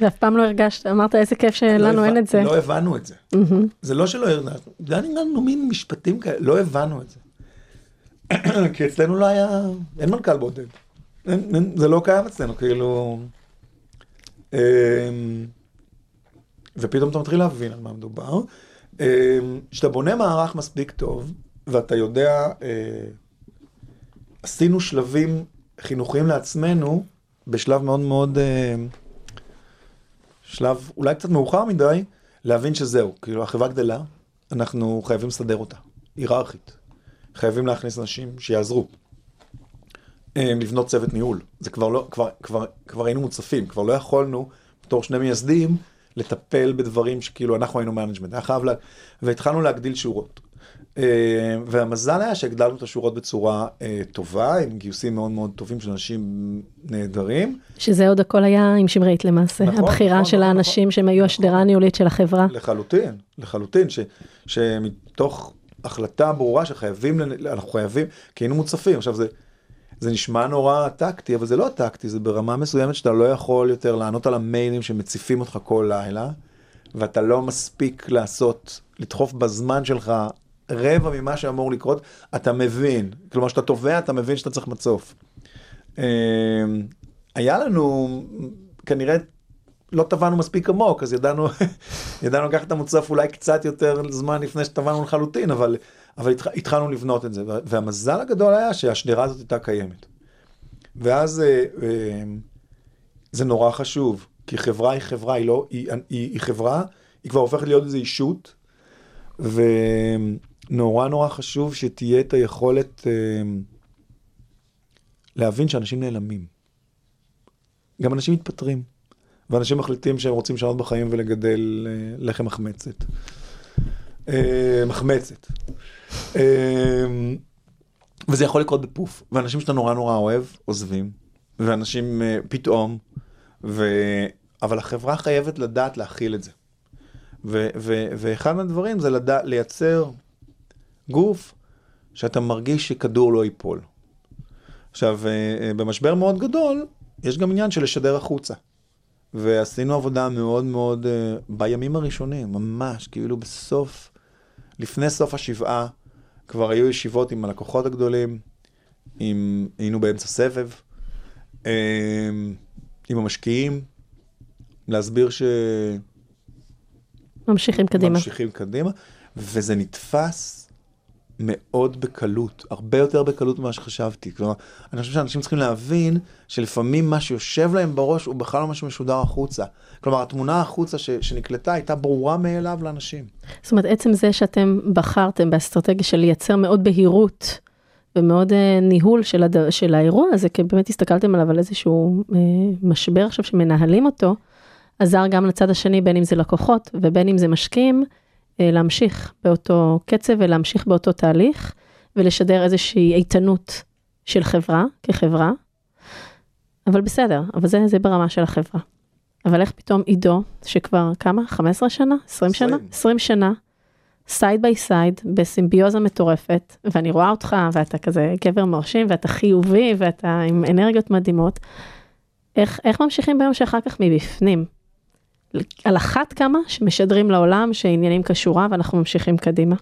ואף פעם לא הרגשת, אמרת איזה כיף שלנו לא אין את זה. לא הבנו את זה. מהמם. זה לא שלא הרגשנו, זה היה נראה לנו מין משפטים כאלה, לא הבנו את זה. כי אצלנו לא היה, אין מנכ"ל בודד. אין, אין, זה לא קיים אצלנו, כאילו... אמ, ופתאום אתה מתחיל להבין על מה מדובר. אמ, כשאתה בונה מערך מספיק טוב, ואתה יודע, אה, עשינו שלבים חינוכיים לעצמנו, בשלב מאוד מאוד, אה, שלב אולי קצת מאוחר מדי, להבין שזהו, כאילו החברה גדלה, אנחנו חייבים לסדר אותה, היררכית. חייבים להכניס אנשים שיעזרו. אה, לבנות צוות ניהול. זה כבר לא, כבר, כבר, כבר היינו מוצפים, כבר לא יכולנו, בתור שני מייסדים, לטפל בדברים שכאילו אנחנו היינו management, היה חייב לה... והתחלנו להגדיל שורות. אה, והמזל היה שהגדלנו את השורות בצורה אה, טובה, עם גיוסים מאוד מאוד טובים של אנשים נהדרים. שזה עוד הכל היה עם שמרית למעשה, נכון, הבחירה נכון, של נכון, האנשים שהם היו השדרה הניהולית של החברה. לחלוטין, לחלוטין, ש, שמתוך החלטה ברורה שחייבים, אנחנו חייבים, כי היינו מוצפים. עכשיו זה, זה נשמע נורא טקטי, אבל זה לא טקטי, זה ברמה מסוימת שאתה לא יכול יותר לענות על המיילים שמציפים אותך כל לילה, ואתה לא מספיק לעשות, לדחוף בזמן שלך רבע ממה שאמור לקרות, אתה מבין. כלומר, כשאתה תובע, אתה מבין שאתה צריך מצוף. אה, היה לנו כנראה לא טבענו מספיק עמוק, אז ידענו, ידענו לקחת את המוצף אולי קצת יותר זמן לפני שטבענו לחלוטין, אבל, אבל התח, התחלנו לבנות את זה. והמזל הגדול היה שהשדרה הזאת הייתה קיימת. ואז אה, אה, זה נורא חשוב, כי חברה היא חברה, היא לא, היא, היא, היא חברה, היא כבר הופכת להיות איזו אישות, נורא נורא חשוב שתהיה את היכולת אה, להבין שאנשים נעלמים. גם אנשים מתפטרים, ואנשים מחליטים שהם רוצים לשנות בחיים ולגדל אה, לחם מחמצת. אה, מחמצת. אה, וזה יכול לקרות בפוף, ואנשים שאתה נורא נורא אוהב עוזבים, ואנשים אה, פתאום, ו... אבל החברה חייבת לדעת להכיל את זה. ו- ו- ואחד מהדברים זה לדע- לייצר גוף שאתה מרגיש שכדור לא ייפול. עכשיו, אה, אה, במשבר מאוד גדול, יש גם עניין של לשדר החוצה. ועשינו עבודה מאוד מאוד, אה, בימים הראשונים, ממש, כאילו בסוף, לפני סוף השבעה, כבר היו ישיבות עם הלקוחות הגדולים, עם, היינו באמצע סבב, עם המשקיעים, להסביר ש... ממשיכים קדימה. ממשיכים קדימה, וזה נתפס מאוד בקלות, הרבה יותר בקלות ממה שחשבתי. כלומר, אני חושב שאנשים צריכים להבין שלפעמים מה שיושב להם בראש הוא בכלל לא מה שמשודר החוצה. כלומר, התמונה החוצה ש, שנקלטה הייתה ברורה מאליו לאנשים. זאת אומרת, עצם זה שאתם בחרתם באסטרטגיה של לייצר מאוד בהירות ומאוד אה, ניהול של, הד... של האירוע הזה, כי באמת הסתכלתם עליו על איזשהו אה, משבר עכשיו שמנהלים אותו, עזר גם לצד השני, בין אם זה לקוחות ובין אם זה משקיעים, להמשיך באותו קצב ולהמשיך באותו תהליך, ולשדר איזושהי איתנות של חברה, כחברה. אבל בסדר, אבל זה, זה ברמה של החברה. אבל איך פתאום עידו, שכבר כמה? 15 שנה? 20 שנה? 20. 20 שנה, side by side, בסימביוזה מטורפת, ואני רואה אותך, ואתה כזה גבר מרשים, ואתה חיובי, ואתה עם אנרגיות מדהימות. איך, איך ממשיכים ביום שאחר כך מבפנים? על אחת כמה שמשדרים לעולם שעניינים כשורה ואנחנו ממשיכים קדימה.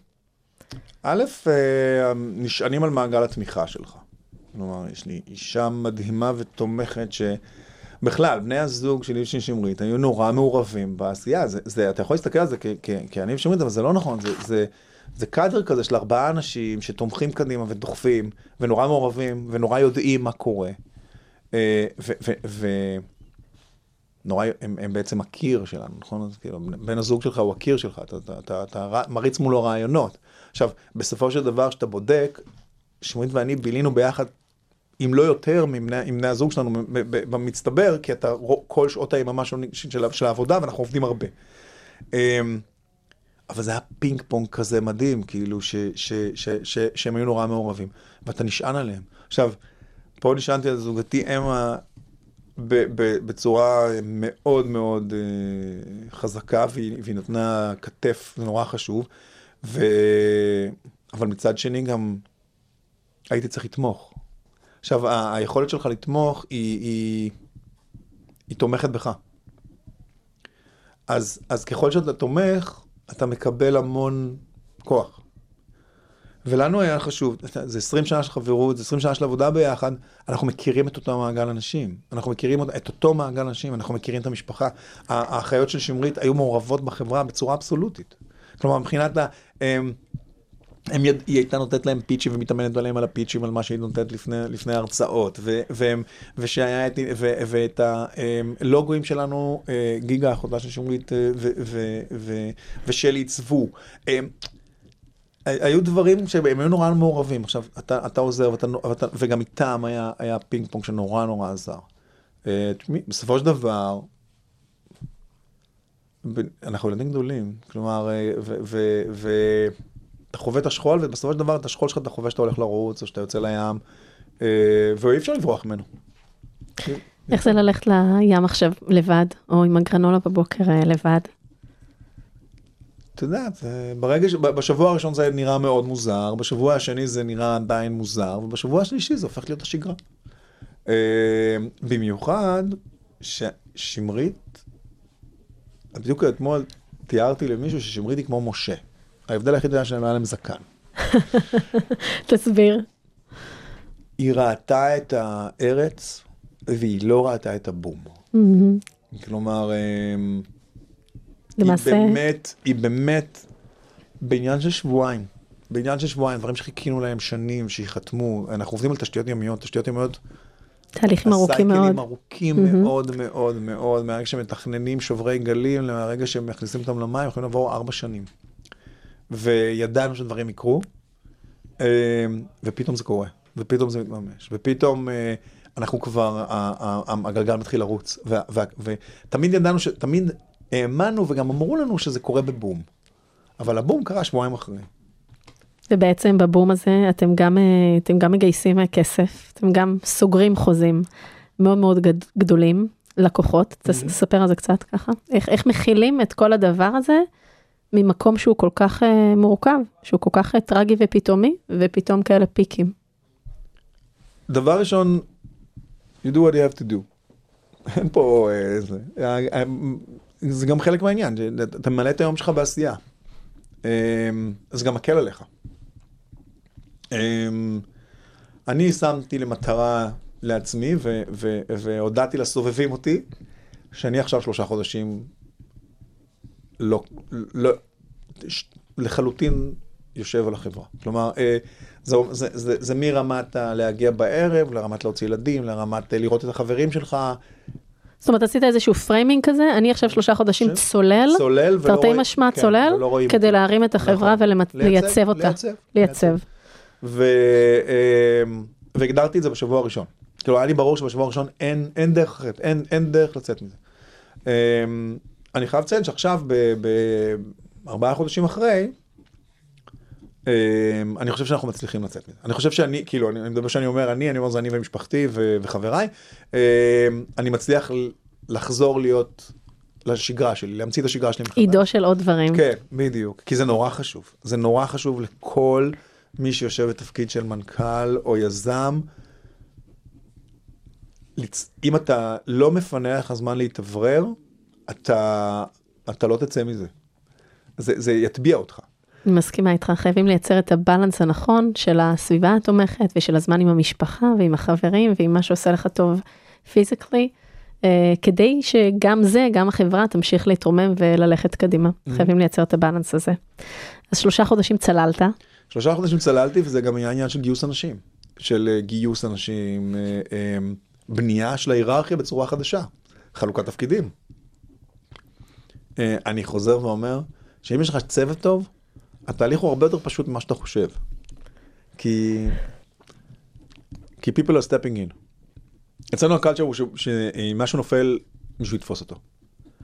א', אה, נשענים על מעגל התמיכה שלך. כלומר, יש לי אישה מדהימה ותומכת שבכלל, בני הזוג שלי ושל שמרית היו נורא מעורבים בעשייה. זה, זה, אתה יכול להסתכל על זה כ- כ- כאני ושמרית, אבל זה לא נכון. זה, זה, זה קאדר כזה של ארבעה אנשים שתומכים קדימה ודוחפים, ונורא מעורבים, ונורא יודעים מה קורה. אה, ו... ו, ו נורא, הם, הם בעצם הקיר שלנו, נכון? אז כאילו, בן הזוג שלך הוא הקיר שלך, אתה, אתה, אתה, אתה מריץ מולו רעיונות. עכשיו, בסופו של דבר, כשאתה בודק, שמרית ואני בילינו ביחד, אם לא יותר, עם בני הזוג שלנו במצטבר, כי אתה כל שעות היממה של, של, של העבודה, ואנחנו עובדים הרבה. אמ, אבל זה היה פינג פונג כזה מדהים, כאילו, ש, ש, ש, ש, שהם היו נורא מעורבים, ואתה נשען עליהם. עכשיו, פה נשענתי על זוגתי אמה בצורה מאוד מאוד אה, חזקה, והיא, והיא נתנה כתף, זה נורא חשוב. ו... אבל מצד שני גם הייתי צריך לתמוך. עכשיו, ה- היכולת שלך לתמוך היא, היא, היא תומכת בך. אז, אז ככל שאתה תומך, אתה מקבל המון כוח. ולנו היה חשוב, זה 20 שנה של חברות, זה 20 שנה של עבודה ביחד, אנחנו מכירים את אותו מעגל אנשים, אנחנו מכירים את אותו מעגל אנשים, אנחנו מכירים את המשפחה. האחיות של שמרית היו מעורבות בחברה בצורה אבסולוטית. כלומר, מבחינת ה... הם, הם יד... היא הייתה נותנת להם פיצ'ים ומתאמנת עליהם על הפיצ'ים, על מה שהיא נותנת לפני, לפני הרצאות, ו, והם, ושהיה את, ו, ואת הלוגוים שלנו, אה, גיגה, אחותה של שמרית, אה, ושלי עיצבו. היו דברים שהם היו נורא מעורבים. עכשיו, אתה, אתה עוזר, ואתה, ואתה, וגם איתם היה, היה פינג פונג שנורא נורא עזר. אה, בסופו של דבר, אנחנו ילדים גדולים, כלומר, אה, ואתה חווה את השכול, ובסופו של דבר את השכול שלך אתה חווה שאתה הולך לרוץ, או שאתה יוצא לים, אה, ואי אפשר לברוח ממנו. איך זה ללכת לים עכשיו לבד, או עם הגרנולה בבוקר לבד? אתה יודע, זה- ברגע ש... בשבוע הראשון זה נראה מאוד מוזר, בשבוע השני זה נראה עדיין מוזר, ובשבוע השלישי זה הופך להיות השגרה. אה, במיוחד ששמרית, בדיוק אתמול תיארתי למישהו ששמרית היא כמו משה. ההבדל היחיד היה שלהם היה להם זקן. תסביר. היא ראתה את הארץ והיא לא ראתה את הבום. כלומר, אה, למעשה, היא באמת, היא באמת בעניין של שבועיים. בעניין של שבועיים, דברים שחיכינו להם שנים, שיחתמו. אנחנו עובדים על תשתיות ימיות, תשתיות ימיות, תהליכים ארוכים מאוד. הסייקלים ארוכים מהמם. מאוד מאוד מאוד, מהרגע שמתכננים שוברי גלים, מהרגע שמכניסים אותם למים, יכולים לעבור ארבע שנים. וידענו שדברים יקרו, אה, ופתאום זה קורה, ופתאום זה מתממש, ופתאום אה, אנחנו כבר, הגלגל מתחיל לרוץ, ותמיד ידענו, תמיד האמנו וגם אמרו לנו שזה קורה בבום, אבל הבום קרה שבועיים אחרי. ובעצם בבום הזה אתם גם, אה, אתם גם מגייסים כסף, אתם גם סוגרים חוזים מאוד מאוד גד, גדולים, לקוחות, תספר על זה קצת ככה, איך, איך מכילים את כל הדבר הזה ממקום שהוא כל כך אה, מורכב, שהוא כל כך אה, טרגי ופתאומי, ופתאום כאלה פיקים. דבר ראשון, you do what you have to do. אין פה אה, זה. גם חלק מהעניין, אתה ממלא את היום שלך בעשייה. אה, זה גם מקל עליך. אה, אני שמתי למטרה לעצמי והודעתי לסובבים אותי שאני עכשיו שלושה חודשים לא, לא, לחלוטין יושב על החברה. כלומר, אה, זה, זה, זה, זה מרמת להגיע בערב, לרמת להוציא ילדים, לרמת אה, לראות את החברים שלך, זאת אומרת, עשית איזשהו framing כזה, אני עכשיו שלושה חודשים צולל, צולל, תרתי משמע כן, צולל, ולא כדי. להרים את החברה נכון. ולייצב אותה. לייצב, אמ, והגדרתי את זה בשבוע הראשון. כאילו, היה לי ברור שבשבוע הראשון אין, אין דרך אחרת, אין, אין דרך לצאת מזה. אמ, אני חייב לציין שעכשיו, בארבעה חודשים אחרי, אני חושב שאנחנו מצליחים לצאת מזה. אני חושב שאני, כאילו, אני, מדבר שאני אומר אני, אני אומר זה אני ומשפחתי וחבריי, אמ, אני מצליח לחזור להיות לשגרה שלי, להמציא את השגרה שלי מחדש. עידו של עוד דברים. כן, בדיוק. כי זה נורא חשוב. זה נורא חשוב לכל מי שיושב בתפקיד של מנכ"ל או יזם. אם אתה לא מפנה לך זמן להתאוורר, אתה, אתה לא תצא מזה. זה, זה יטביע אותך. אני מסכימה איתך, חייבים לייצר את הבלנס הנכון של הסביבה התומכת ושל הזמן עם המשפחה ועם החברים ועם מה שעושה לך טוב פיזיקלי, כדי שגם זה, גם החברה תמשיך להתרומם וללכת קדימה. חייבים לייצר את הבלנס הזה. אז שלושה חודשים צללת, שלושה חודשים צללתי, וזה גם היה עניין של גיוס אנשים. של אה, גיוס אנשים, אה, אה, בנייה של ההיררכיה בצורה חדשה, חלוקת תפקידים. אה, אני חוזר ואומר, שאם יש לך צוות טוב, התהליך הוא הרבה יותר פשוט ממה שאתה חושב. כי... כי people are stepping in. אצלנו הקלצ'ר הוא ש- שאם משהו נופל, מישהו יתפוס אותו.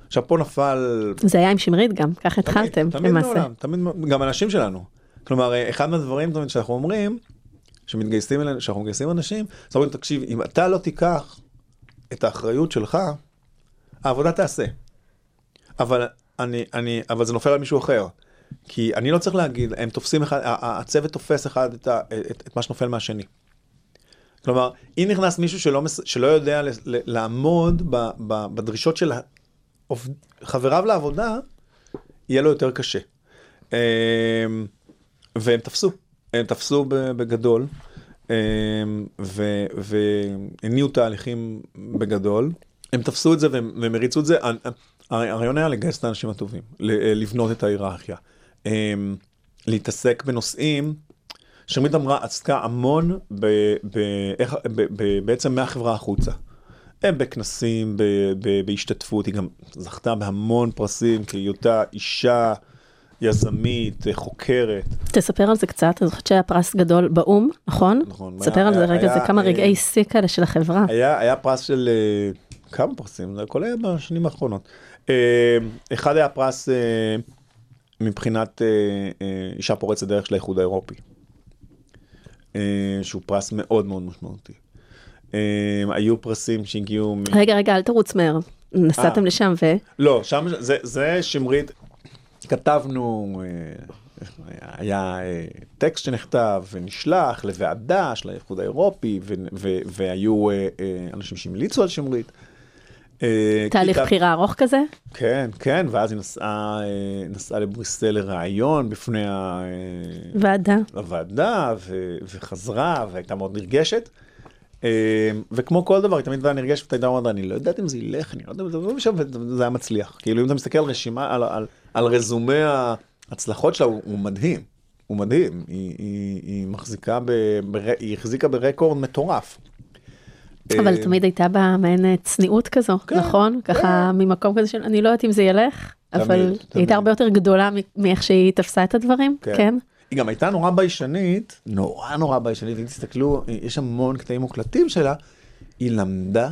עכשיו פה נפל זה היה עם שמרית גם, ככה התחלתם תמיד למעשה. מעולם, תמיד, גם אנשים שלנו. כלומר, אה, אחד מהדברים תמיד שאנחנו אומרים, שמתגייסים אלינו, שאנחנו מגייסים אנשים, אז אומרים, תקשיב, אם אתה לא תיקח את האחריות שלך, העבודה תעשה. אבל, אני, אני, אבל זה נופל על מישהו אחר. כי אני לא צריך להגיד, הם תופסים אחד, הצוות תופס אחד את, ה, את, את מה שנופל מהשני. כלומר, אם נכנס מישהו שלא, שלא יודע ל- ל- לעמוד ב, ב, בדרישות של העובד- חבריו לעבודה, יהיה לו יותר קשה. אמ, והם תפסו, הם תפסו בגדול, אמ, והניעו תהליכים בגדול. הם תפסו את זה והם הריצו את זה. הרעיון היה לגייס את האנשים הטובים, לבנות את ההיררכיה, להתעסק בנושאים. שרמית אמרה, עסקה המון ב, ב, ב, ב, בעצם מהחברה החוצה. אה, בכנסים, ב, ב, בהשתתפות, היא גם זכתה בהמון פרסים, כי היותה אישה יזמית, אה, חוקרת. תספר על זה קצת, אני זוכרת שהיה פרס גדול באו"ם, נכון? נכון. תספר היה- על זה היה- רגע, זה היה, כמה אה, רגעי שיא כאלה של החברה. היה, היה פרס של כמה פרסים, זה הכל היה בשנים האחרונות. אחד היה פרס מבחינת אה, אה, אישה פורצת דרך של האיחוד האירופי, אה, שהוא פרס מאוד מאוד משמעותי. היו פרסים שהגיעו, מ... רגע, רגע, אל תרוץ מהר. נסעתם. לשם ו... לא, שם זה, זה שמרית, כתבנו, היה טקסט שנכתב ונשלח לוועדה של האיחוד האירופי, ו, ו, והיו אנשים שהמליצו על שמרית. אה, תהליך כתב- בחירה ארוך כזה? כן, כן, ואז היא נסעה, אה, נסעה לבריסל לראיון בפני ה- אה, ועדה. לוועדה, ו- וחזרה, והייתה מאוד נרגשת. וכמו כל דבר, היא תמיד הייתה נרגשת, והייתה אומרת, אני לא יודעת אם זה ילך, אני לא יודע, וזה משם, וזה היה מצליח. כאילו, אם אתה מסתכל על רשימה, על, על, על רזומה ההצלחות שלה, הוא, הוא מדהים. הוא מדהים. היא, היא, היא מחזיקה, ב, היא החזיקה ברקורד מטורף. אבל אה, תמיד הייתה בה מעין אה, צניעות כזו, כן, נכון? כן. ככה ממקום כזה של אני לא יודעת אם זה ילך, אבל תמיד, היא תמיד. הייתה הרבה יותר גדולה מאיך שהיא תפסה את הדברים, כן. כן? היא גם הייתה נורא ביישנית, נורא נורא ביישנית, אם תסתכלו, יש המון קטעים מוקלטים שלה, היא למדה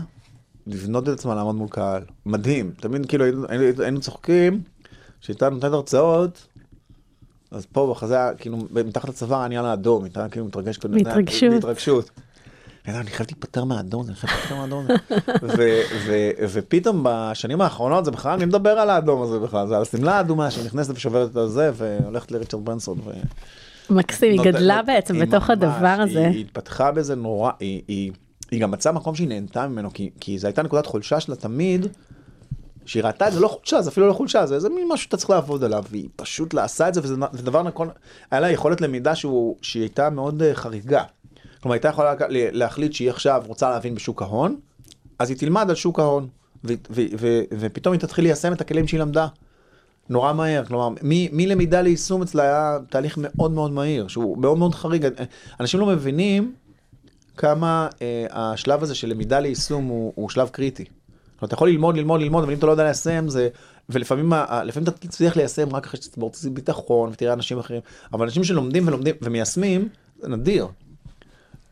לבנות את עצמה לעמוד מול קהל. מדהים, תמיד כאילו היינו, היינו, היינו צוחקים, כשהייתה נותנת הרצאות, אז פה בחזה, כאילו מתחת לצוואר היה נהיה לה אדום, הייתה כאילו מתרגש כזה, מהתרגשות. אני חייב להיפטר מהאדום הזה, אני חייב להיפטר ו- ופתאום בשנים האחרונות זה בכלל, אני מדבר על האדום הזה בכלל, זה על השמלה האדומה שנכנסת ושוברת את הזה והולכת לריצ'רד ברנסון. ו- מקסים, היא גדלה נות- בעצם בתוך הדבר הזה. היא, התפתחה בזה נורא, היא, גם מצאה מקום שהיא נהנתה ממנו, כי, זו הייתה נקודת חולשה שלה תמיד, שהיא ראתה את זה לא חולשה, זה אפילו לא חולשה, זה, זה מין משהו שאתה צריך לעבוד עליו, והיא פשוט לא עשה את זה, וזה זה דבר נכון, היה לה יכולת למידה שהוא, שהיא הייתה מאוד אה, חריגה. כלומר, הייתה יכולה לה- להחליט שהיא עכשיו רוצה להבין בשוק ההון, אז היא תלמד על שוק ההון, ופתאום היא תתחיל ליישם את הכלים שהיא למדה. נורא מהר, כלומר, מלמידה ליישום אצלה היה תהליך מאוד מאוד מהיר, שהוא מאוד מאוד חריג. אנשים לא מבינים כמה אה, השלב הזה של למידה ליישום הוא, הוא שלב קריטי. כלומר, אתה יכול ללמוד, ללמוד, ללמוד, אבל אם אתה לא יודע ליישם, זה... ולפעמים לפעמים אתה תצליח ליישם רק אחרי שתצבור ביטחון ותראה אנשים אחרים, אבל אנשים שלומדים ולומדים ומיישמים, זה נדיר.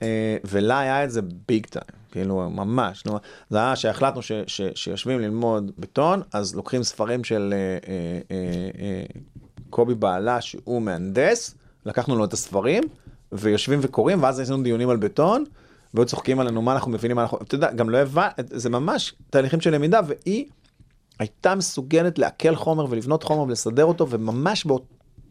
אה, ולה היה את זה ביג טיים, כאילו ממש, נו, זה היה שהחלטנו ש, ש, שיושבים ללמוד בטון, אז לוקחים ספרים של אה, אה, אה, אה, קובי בעלה שהוא מהנדס, לקחנו לו את הספרים, ויושבים וקוראים, ואז יש לנו דיונים על בטון, והיו צוחקים עלינו מה אנחנו מבינים, מה אנחנו, אתה יודע, גם לא הבנת, זה ממש תהליכים של למידה, והיא הייתה מסוגלת לעכל חומר ולבנות חומר ולסדר אותו, וממש באות,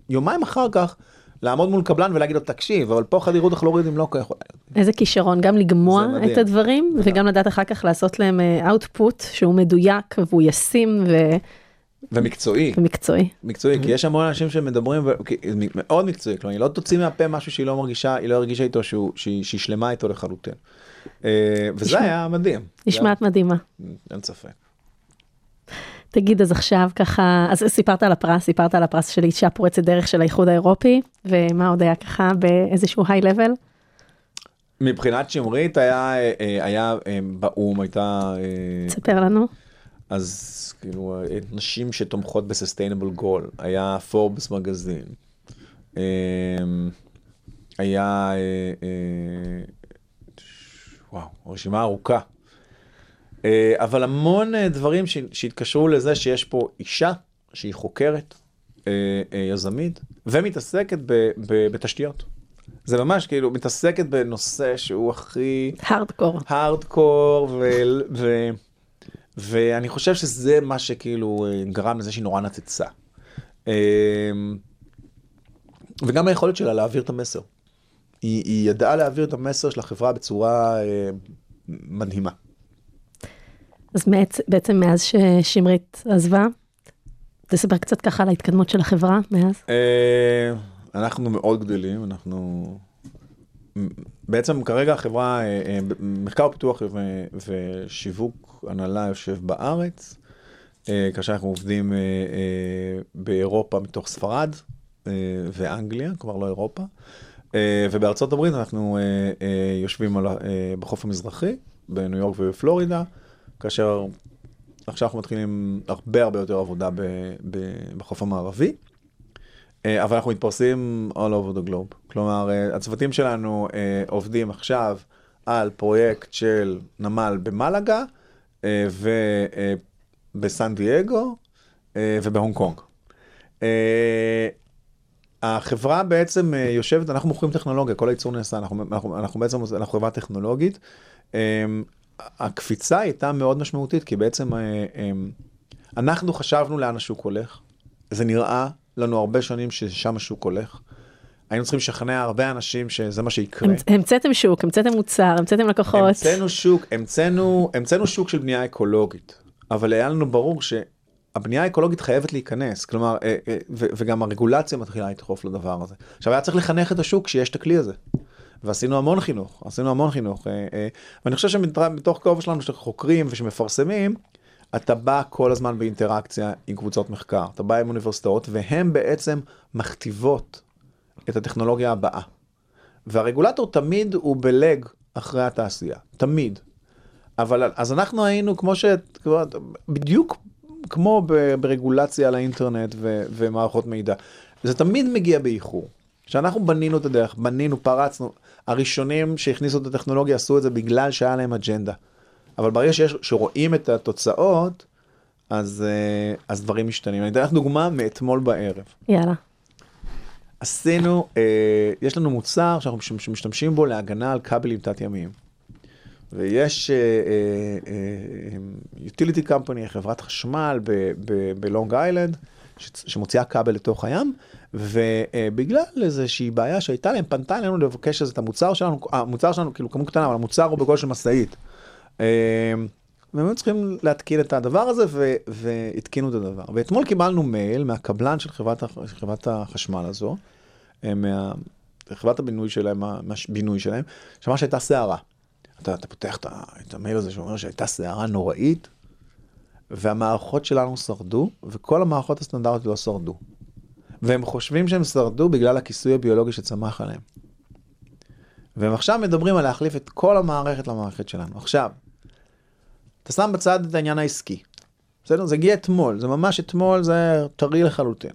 יומיים אחר כך, לעמוד מול קבלן ולהגיד לו, תקשיב, אבל פה חדירות הכלורידים לא כל כך... איזה כישרון, גם לגמוע. את הדברים, וגם לדעת אחר כך לעשות להם אאוטפוט שהוא מדויק והוא ישים ו- ומקצועי. ומקצועי. מקצועי, כי יש המון אנשים שמדברים, ו- מאוד מקצועי, כלומר, היא לא תוציא מהפה משהו שהיא לא מרגישה, היא לא הרגישה איתו, שהוא- שהיא שהיא שלמה איתו לחלוטין. אה, וזה היה מדהים. נשמעת מדהימה. אין ספק. תגיד, אז עכשיו ככה, אז סיפרת על הפרס, סיפרת על הפרס של אישה פורצת דרך של האיחוד האירופי, ומה עוד היה ככה באיזשהו היי לבל? מבחינת שמרית היה, אה, אה, היה אה, באו"ם, הייתה, אה, תספר לנו. אז כאילו, נשים שתומכות בסוסטיינבל גול, היה פורבס מגזין, היה, וואו, רשימה ארוכה. אה, אבל המון אה, דברים שהתקשרו לזה שיש פה אישה שהיא חוקרת, אה, יזמית, ומתעסקת בתשתיות. זה ממש כאילו מתעסקת בנושא שהוא הכי הארדקור. הארדקור, ו- ו- ואני חושב שזה מה שכאילו גרם לזה שהיא נורא נצצה. וגם היכולת שלה להעביר את המסר. היא, היא ידעה להעביר את המסר של החברה בצורה מדהימה. אז בעצם מאז ששמרית עזבה, תספר קצת ככה על ההתקדמות של החברה מאז. אה, אנחנו מאוד גדלים, אנחנו... בעצם כרגע החברה, אה, אה, מחקר ופיתוח ושיווק הנהלה יושב בארץ, כאשר אנחנו עובדים באירופה מתוך ספרד ואנגליה, כבר לא אירופה, ובארצות הברית אנחנו יושבים בחוף המזרחי, בניו יורק ובפלורידה, כאשר עכשיו אנחנו מתחילים הרבה הרבה יותר עבודה ב, ב, בחוף המערבי. אה, אבל אנחנו מתפרסים all over the globe. כלומר, אה, הצוותים שלנו אה, עובדים עכשיו על פרויקט של נמל במלגה ובסן דייגו ובהונג קונג. החברה בעצם יושבת, אנחנו מוכרים טכנולוגיה, כל הייצור נעשה, אנחנו, אנחנו, אנחנו בעצם, אנחנו חברה טכנולוגית. הקפיצה הייתה מאוד משמעותית, כי בעצם אה, אה, אנחנו חשבנו לאן השוק הולך. זה נראה לנו הרבה שנים ששם השוק הולך. היינו צריכים לשכנע הרבה אנשים שזה מה שיקרה. המצ- המצאתם שוק, המצאתם מוצר, המצאתם לקוחות. המצאנו שוק, המצאנו, המצאנו שוק של בנייה אקולוגית, אבל היה לנו ברור שהבנייה האקולוגית חייבת להיכנס, כלומר, אה, אה, וגם הרגולציה מתחילה לדחוף לדבר הזה. עכשיו היה צריך לחנך את השוק שיש את הכלי הזה. ועשינו המון חינוך, עשינו המון חינוך, אה, אה, ואני חושב שמתוך כובע שלנו שחוקרים ושמפרסמים, אתה בא כל הזמן באינטראקציה עם קבוצות מחקר, אתה בא עם אוניברסיטאות, והן בעצם מכתיבות את הטכנולוגיה הבאה. והרגולטור תמיד הוא בלג אחרי התעשייה, תמיד. אבל אז אנחנו היינו כמו ש... בדיוק כמו ברגולציה על האינטרנט ו- ומערכות מידע. זה תמיד מגיע באיחור. כשאנחנו בנינו את הדרך, בנינו, פרצנו, הראשונים שהכניסו את הטכנולוגיה עשו את זה בגלל שהיה להם אג'נדה. אבל ברגע שיש, שרואים את התוצאות, אז, אה, אז דברים משתנים. אני אתן לך דוגמה מאתמול בערב. יאללה. עשינו, אה, יש לנו מוצר שאנחנו מש- משתמשים בו להגנה על כבלים תת-ימיים. ויש utility company, חברת חשמל בלונג איילנד, שמוציאה כבל לתוך הים, ובגלל איזושהי בעיה שהייתה להם, פנתה אלינו לבקש את המוצר שלנו, המוצר שלנו כאילו כמות קטנה, אבל המוצר הוא בגודל של משאית. אה, והם היו צריכים להתקין את הדבר הזה והתקינו את הדבר. ואתמול קיבלנו מייל מהקבלן של חברת, הח- חברת החשמל הזו, אה, מה, הבינוי שלהם, מהבינוי שלהם, שאמר שהייתה סערה. אתה, אתה פותח את המייל הזה שאומר שהייתה סערה נוראית, והמערכות שלנו שרדו, וכל המערכות הסטנדרטיות לא שרדו. והם חושבים שהם שרדו בגלל הכיסוי הביולוגי שצמח עליהם. והם עכשיו מדברים על להחליף את כל המערכת למערכת שלנו. עכשיו, אתה שם בצד את העניין העסקי. בסדר? זה הגיע אתמול, זה ממש אתמול, זה טרי לחלוטין.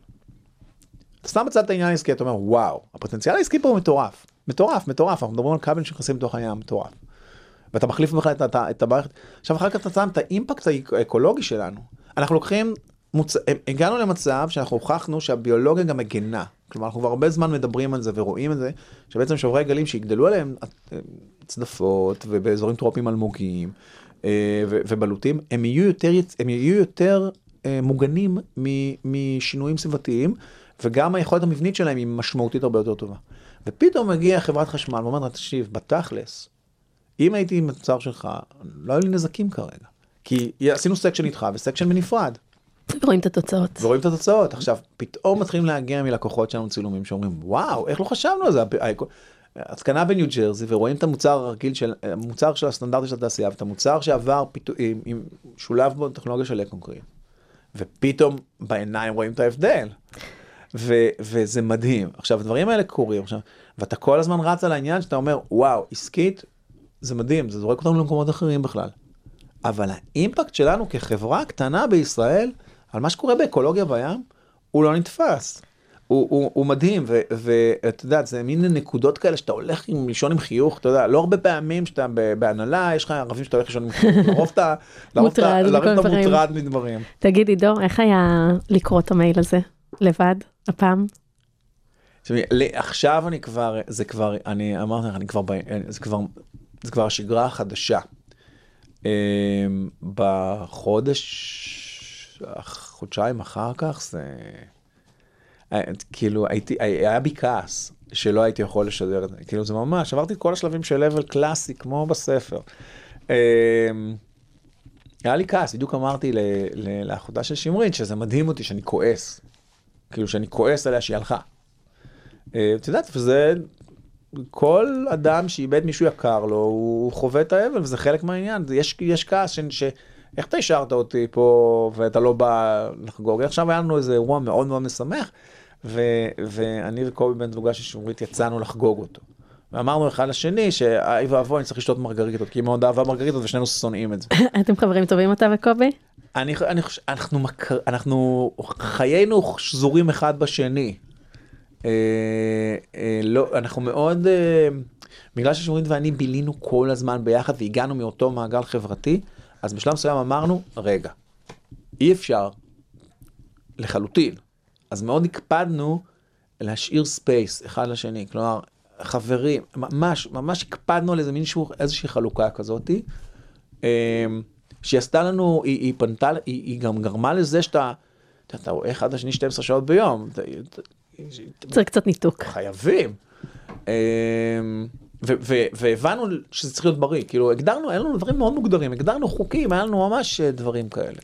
אתה שם בצד את העניין העסקי, אתה אומר, וואו, הפוטנציאל העסקי פה הוא מטורף. מטורף, מטורף, אנחנו מדברים על כבלים שנכנסים לתוך הים, מטורף. ואתה מחליף בכלל את, את, את המערכת. עכשיו אחר כך אתה שם את האימפקט האקולוגי שלנו. אנחנו לוקחים, מוצ... הגענו למצב שאנחנו הוכחנו שהביולוגיה גם מגנה. כלומר, אנחנו כבר הרבה זמן מדברים על זה ורואים את זה, שבעצם שוברי גלים שיגדלו עליהם אה, צדפות ובאזורים טרופיים אלמוגים אה, ו- ובלוטים, הם יהיו יותר, הם יהיו יותר אה, מוגנים מ- משינויים סביבתיים, וגם היכולת המבנית שלהם היא משמעותית הרבה יותר טובה. ופתאום מגיעה חברת חשמל ואומרת תקשיב, בתכלס, אם הייתי עם מוצר שלך, לא היו לי נזקים כרגע. כי עשינו section איתך ו section בנפרד, רואים את התוצאות. ורואים את התוצאות. עכשיו, פתאום מתחילים להגיע מלקוחות שלנו צילומים שאומרים, וואו, איך לא חשבנו על זה? התקנה בניו ג'רזי ורואים את המוצר הרגיל של, המוצר של הסטנדרטי של התעשייה, ואת המוצר שעבר פתאום, עם, שולב בו טכנולוגיה של Econcrete. ופתאום בעיניים רואים את ההבדל. ו, וזה מדהים. עכשיו, הדברים האלה קורים עכשיו, ואתה כל הזמן רץ על העניין שאתה אומר, וואו, עסקית, זה מדהים, זה זורק אותנו למקומות אחרים בכלל. אבל האימפקט שלנו כחברה קטנה בישראל, על מה שקורה באקולוגיה בים, הוא לא נתפס. הוא, הוא, הוא מדהים, ואתה יודע, זה מין נקודות כאלה שאתה הולך עם, לישון עם חיוך, אתה יודע, לא הרבה פעמים שאתה בהנהלה, יש לך ערבים שאתה הולך לישון עם חיוך, לרוב אתה, מוטרד מדברים. תגיד עידו, איך היה לקרוא את המייל הזה לבד, הפעם? עכשיו אני כבר, זה כבר, אני אמרתי לך, אני כבר, זה כבר, זה כבר השגרה החדשה. בחודש, חודשיים אחר כך, זה... כאילו הייתי, היה בי כעס שלא הייתי יכול לשדר את זה, כאילו זה ממש, עברתי את כל השלבים של level קלאסי כמו בספר. היה לי כעס, בדיוק אמרתי לאחותה של שמרית שזה מדהים אותי שאני כועס, כאילו שאני כועס עליה שהיא הלכה. את יודעת, וזה, כל אדם שאיבד מישהו יקר לו, הוא חווה את האבל וזה חלק מהעניין, יש, יש כעס ש... ש איך אתה השארת אותי פה ואתה לא בא לחגוג? עכשיו היה לנו איזה אירוע מאוד מאוד משמח, ו, ואני וקובי בן זוגה של שמרית יצאנו לחגוג אותו. ואמרנו אחד לשני שאוי ואבוי אני צריך לשתות מרגריטות, כי היא מאוד אהבה מרגריטות ושנינו שונאים את זה. אתם חברים טובים אתה וקובי? אני, אני חושב, אנחנו, מכר, אנחנו, חיינו שזורים אחד בשני. אה, אה, לא, אנחנו מאוד, אה, בגלל ששמרית ואני בילינו כל הזמן ביחד והגענו מאותו מעגל חברתי, אז בשלב מסוים אמרנו, רגע, אי אפשר לחלוטין. אז מאוד הקפדנו להשאיר space אחד לשני, כלומר, חברים, ממש, ממש הקפדנו על איזה מין שהוא, איזושהי חלוקה כזאתי, שהיא עשתה לנו, היא, היא פנתה, היא, היא גם גרמה לזה שאתה, אתה, רואה אחד לשני 12 שעות ביום. צריך קצת ניתוק. חייבים. והבנו שזה צריך להיות בריא, כאילו הגדרנו, היה לנו דברים מאוד מוגדרים, הגדרנו חוקים, היה לנו ממש דברים כאלה.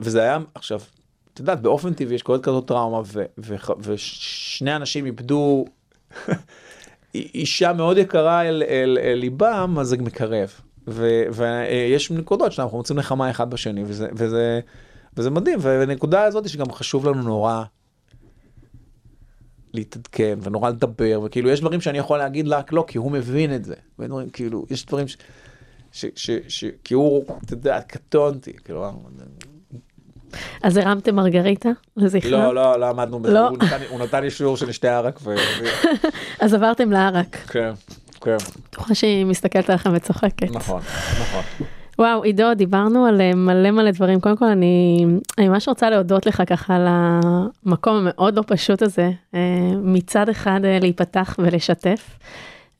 וזה היה, עכשיו, את יודעת, באופן טבעי יש קורית כזאת טראומה, ושני אנשים איבדו אישה מאוד יקרה אל, אל, אל ליבם, אז זה מקרב. ויש נקודות שאנחנו רוצים נחמה אחד בשני, וזה, וזה, וזה מדהים, והנקודה הזאת שגם חשוב לנו נורא. להתעדכן ונורא לדבר וכאילו יש דברים שאני יכול להגיד רק לא כי הוא מבין את זה ודברים כאילו יש דברים ש... ש, ש, ש, כי הוא, אתה יודע, קטונתי, כאילו, אז הרמתם מרגריטה לזכרה? לא, לא, לא עמדנו, בזה, לא. הוא נתן הוא נתן לי שיעור שנשתה ערק, ו... ו- אז עברתם לערק. כן, כן, בטוחה שהיא מסתכלת עליכם וצוחקת. נכון, נכון. וואו, עידו, דיברנו על אה, מלא מלא דברים. קודם כל, אני, אני ממש רוצה להודות לך ככה על המקום המאוד לא פשוט הזה. אה, מצד אחד אה, להיפתח ולשתף,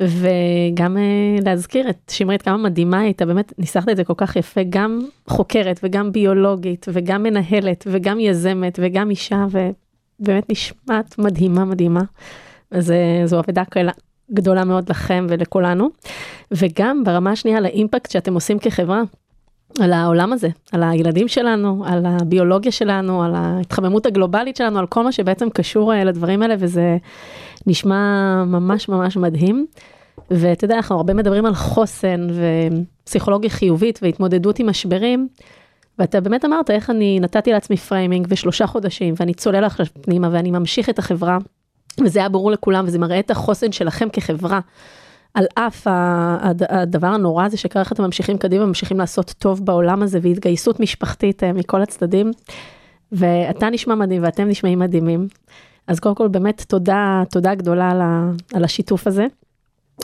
וגם להזכיר את שמרית כמה מדהימה הייתה, באמת ניסחת את זה כל כך יפה, גם חוקרת וגם ביולוגית וגם מנהלת וגם יזמת וגם אישה, ובאמת נשמעת מדהימה מדהימה. אז זו אבדה גדולה- גדולה מאוד לכם ולכולנו. וגם ברמה השנייה על האימפקט שאתם עושים כחברה, על העולם הזה, על הילדים שלנו, על הביולוגיה שלנו, על ההתחממות הגלובלית שלנו, על כל מה שבעצם קשור אה, לדברים האלה, וזה נשמע ממש ממש מדהים. ואתה יודע, אנחנו הרבה מדברים על חוסן ופסיכולוגיה חיובית והתמודדות עם משברים, ואתה באמת אמרת איך אני נתתי לעצמי framing ושלושה חודשים, ואני צולל עכשיו פנימה ואני ממשיך את החברה, וזה היה ברור לכולם, וזה מראה את החוסן שלכם כחברה. על אף הדבר הנורא הזה שקרה, אתם ממשיכים קדימה, ממשיכים לעשות טוב בעולם הזה, והתגייסות משפחתית אה, מכל הצדדים. ואתה נשמע מדהים ואתם נשמעים מדהימים. אז קודם כל באמת תודה, תודה גדולה על, ה, על השיתוף הזה.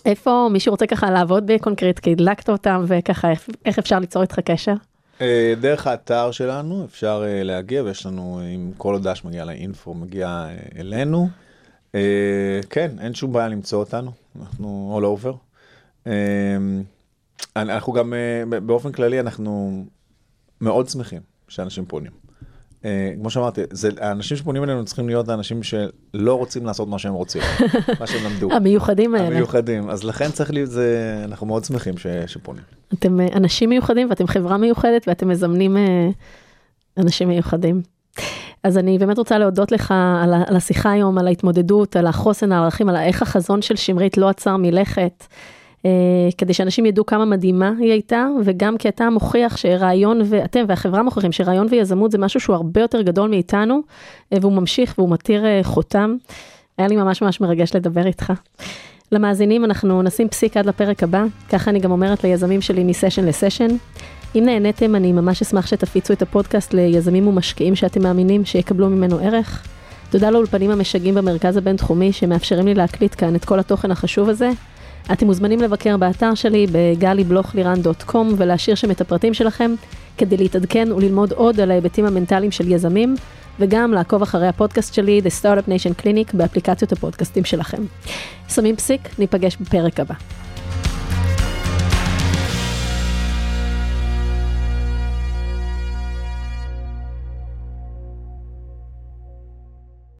איפה מישהו רוצה ככה לעבוד בקונקרט, כי הדלקת אותם וככה איך, אפשר ליצור איתך קשר? אה, דרך האתר שלנו אפשר אה, להגיע ויש לנו אם כל הודעה שמגיעה לאינפו מגיע אה, אלינו. אה, כן אין שום בעיה למצוא אותנו אנחנו all over. אה, אנחנו גם אה, באופן כללי אנחנו מאוד שמחים שאנשים פונים. אה, כמו שאמרתי זה האנשים שפונים אלינו צריכים להיות האנשים שלא רוצים לעשות מה שהם רוצים מה שהם למדו. המיוחדים האלה. המיוחדים אז לכן צריך להיות זה אנחנו מאוד שמחים ש, שפונים. אתם אנשים מיוחדים ואתם חברה מיוחדת ואתם מזמנים אה, אנשים מיוחדים. אז אני באמת רוצה להודות לך על, על השיחה היום, על ההתמודדות, על החוסן, הערכים, על איך החזון של שמרית לא עצר מלכת, אה, כדי שאנשים ידעו כמה מדהימה היא הייתה, וגם כי אתה מוכיח שרעיון, ואתם והחברה מוכיחים שרעיון ויזמות זה משהו שהוא הרבה יותר גדול מאיתנו, אה, והוא ממשיך והוא מתיר אה, חותם. היה לי ממש ממש מרגש לדבר איתך. למאזינים אנחנו נשים פסיק עד לפרק הבא, ככה אני גם אומרת ליזמים שלי מסשן לסשן. אם נהניתם, אני ממש אשמח שתפיצו את הפודקאסט ליזמים ומשקיעים שאתם מאמינים שיקבלו ממנו ערך. תודה לאולפנים המשגעים במרכז הבינתחומי שמאפשרים לי להקליט כאן את כל התוכן החשוב הזה. אתם מוזמנים לבקר באתר שלי בגלי-בלוך-לירן.קום ולהשאיר שם את הפרטים שלכם כדי להתעדכן וללמוד עוד על ההיבטים המנטליים של יזמים וגם לעקוב אחרי הפודקאסט שלי The Startup Nation Clinic באפליקציות הפודקאסטים שלכם. שמים פסיק, ניפגש בפרק הבא.